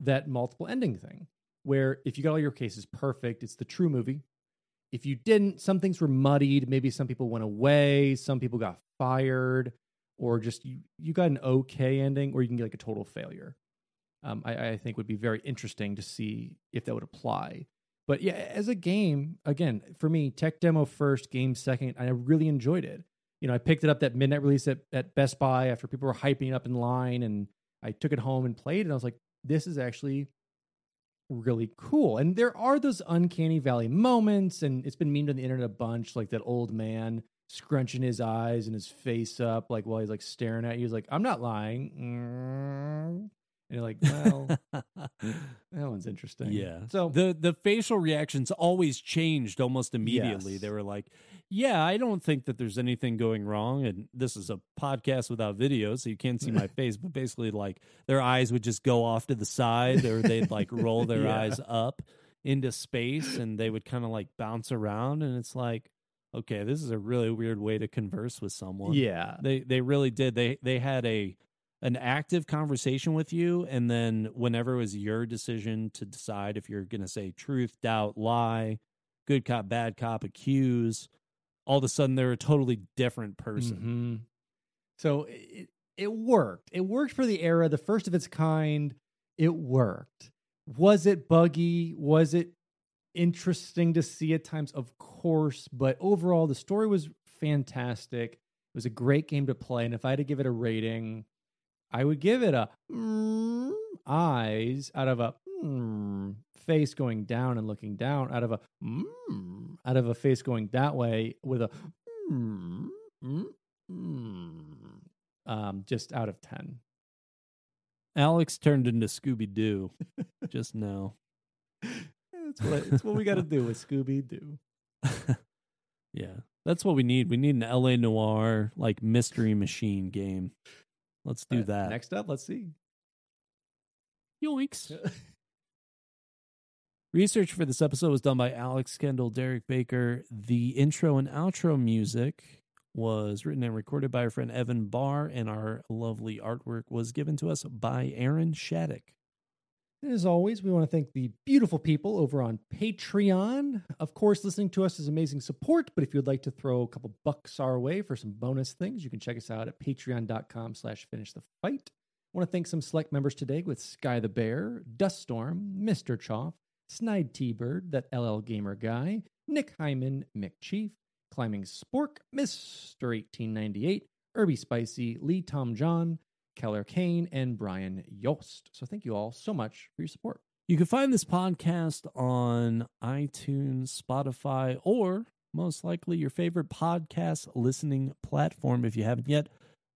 that multiple ending thing, where if you got all your cases perfect, it's the true movie. If you didn't, some things were muddied. Maybe some people went away, some people got fired, or just you, you got an okay ending, or you can get like a total failure. Um, I, I think would be very interesting to see if that would apply. But yeah, as a game, again, for me, tech demo first, game second, I really enjoyed it. You know, I picked it up that midnight release at, at Best Buy after people were hyping it up in line, and I took it home and played. And I was like, this is actually really cool. And there are those uncanny valley moments, and it's been memed on the internet a bunch, like that old man scrunching his eyes and his face up, like while he's like staring at you. He's like, I'm not lying. And you're like, well, that one's interesting. Yeah. So the the facial reactions always changed almost immediately. Yes. They were like, "Yeah, I don't think that there's anything going wrong." And this is a podcast without video, so you can't see my face. But basically, like their eyes would just go off to the side, or they'd like roll their Yeah. eyes up into space, and they would kind of like bounce around. And it's like, okay, this is a really weird way to converse with someone. yeah. They they really did. They they had a an active conversation with you and then whenever it was your decision to decide if you're going to say truth, doubt, lie, good cop, bad cop, accuse, all of a sudden they're a totally different person. Mhm. So it, it worked. It worked for the era, the first of its kind. It worked. Was it buggy? Was it interesting to see at times? Of course. But overall, the story was fantastic. It was a great game to play. And if I had to give it a rating, I would give it a mm, eyes out of a mm, face going down and looking down, out of a mm, out of a face going that way with a mm, mm, mm, um, just out of 10. Alex turned into Scooby Doo just now. That's what, that's what we got to do with Scooby Doo. yeah. That's what we need. We need an LA Noire like mystery machine game. Let's do that. Next up, let's see. Yoinks. Research for this episode was done by Alex Kendall, Derek Baker. The intro and outro music was written and recorded by our friend Evan Barr, and our lovely artwork was given to us by Aaron Shattuck. And as always, we want to thank the beautiful people over on Patreon. Of course, listening to us is amazing support, but if you'd like to throw a couple bucks our way for some bonus things, you can check us out at patreon.com slash finish the fight. Want to thank some select members today with Sky the Bear, Duststorm, Mr. Choff, Snide T-Bird, that LL Gamer guy, Nick Hyman, Mick Chief, Climbing Spork, Mr. 1898, Irby Spicy, Lee Tom John, Keller Kane, and Brian Yost. So thank you all so much for your support. You can find this podcast on iTunes, Spotify, or most likely your favorite podcast listening platform. If you haven't yet,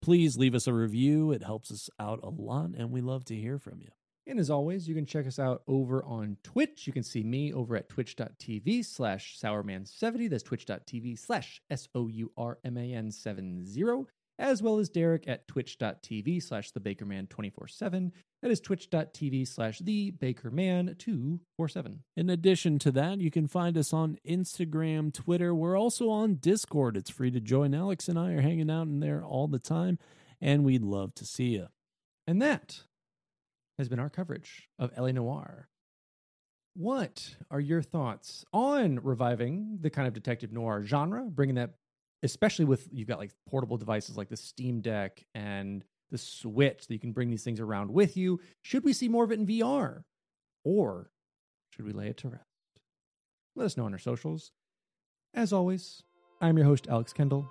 please leave us a review. It helps us out a lot, and we love to hear from you. And as always, you can check us out over on Twitch. You can see me over at twitch.tv slash sourman70. That's twitch.tv slash S O U R M A N 70. As well as Derek at twitch.tv slash the Bakerman 24 7. That is twitch.tv slash the Bakerman 247. In addition to that, you can find us on Instagram, Twitter. We're also on Discord. It's free to join. Alex and I are hanging out in there all the time, and we'd love to see you. And that has been our coverage of LA Noire. What are your thoughts on reviving the kind of detective noir genre, bringing that, especially with you've got like portable devices like the Steam Deck and the Switch that you can bring these things around with you? Should we see more of it in VR? Or should we lay it to rest? Let us know on our socials. As always, I'm your host, Alex Kendall,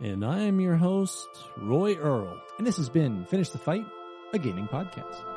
And I am your host, Roy Earle. and this has been Finish the Fight, a gaming podcast.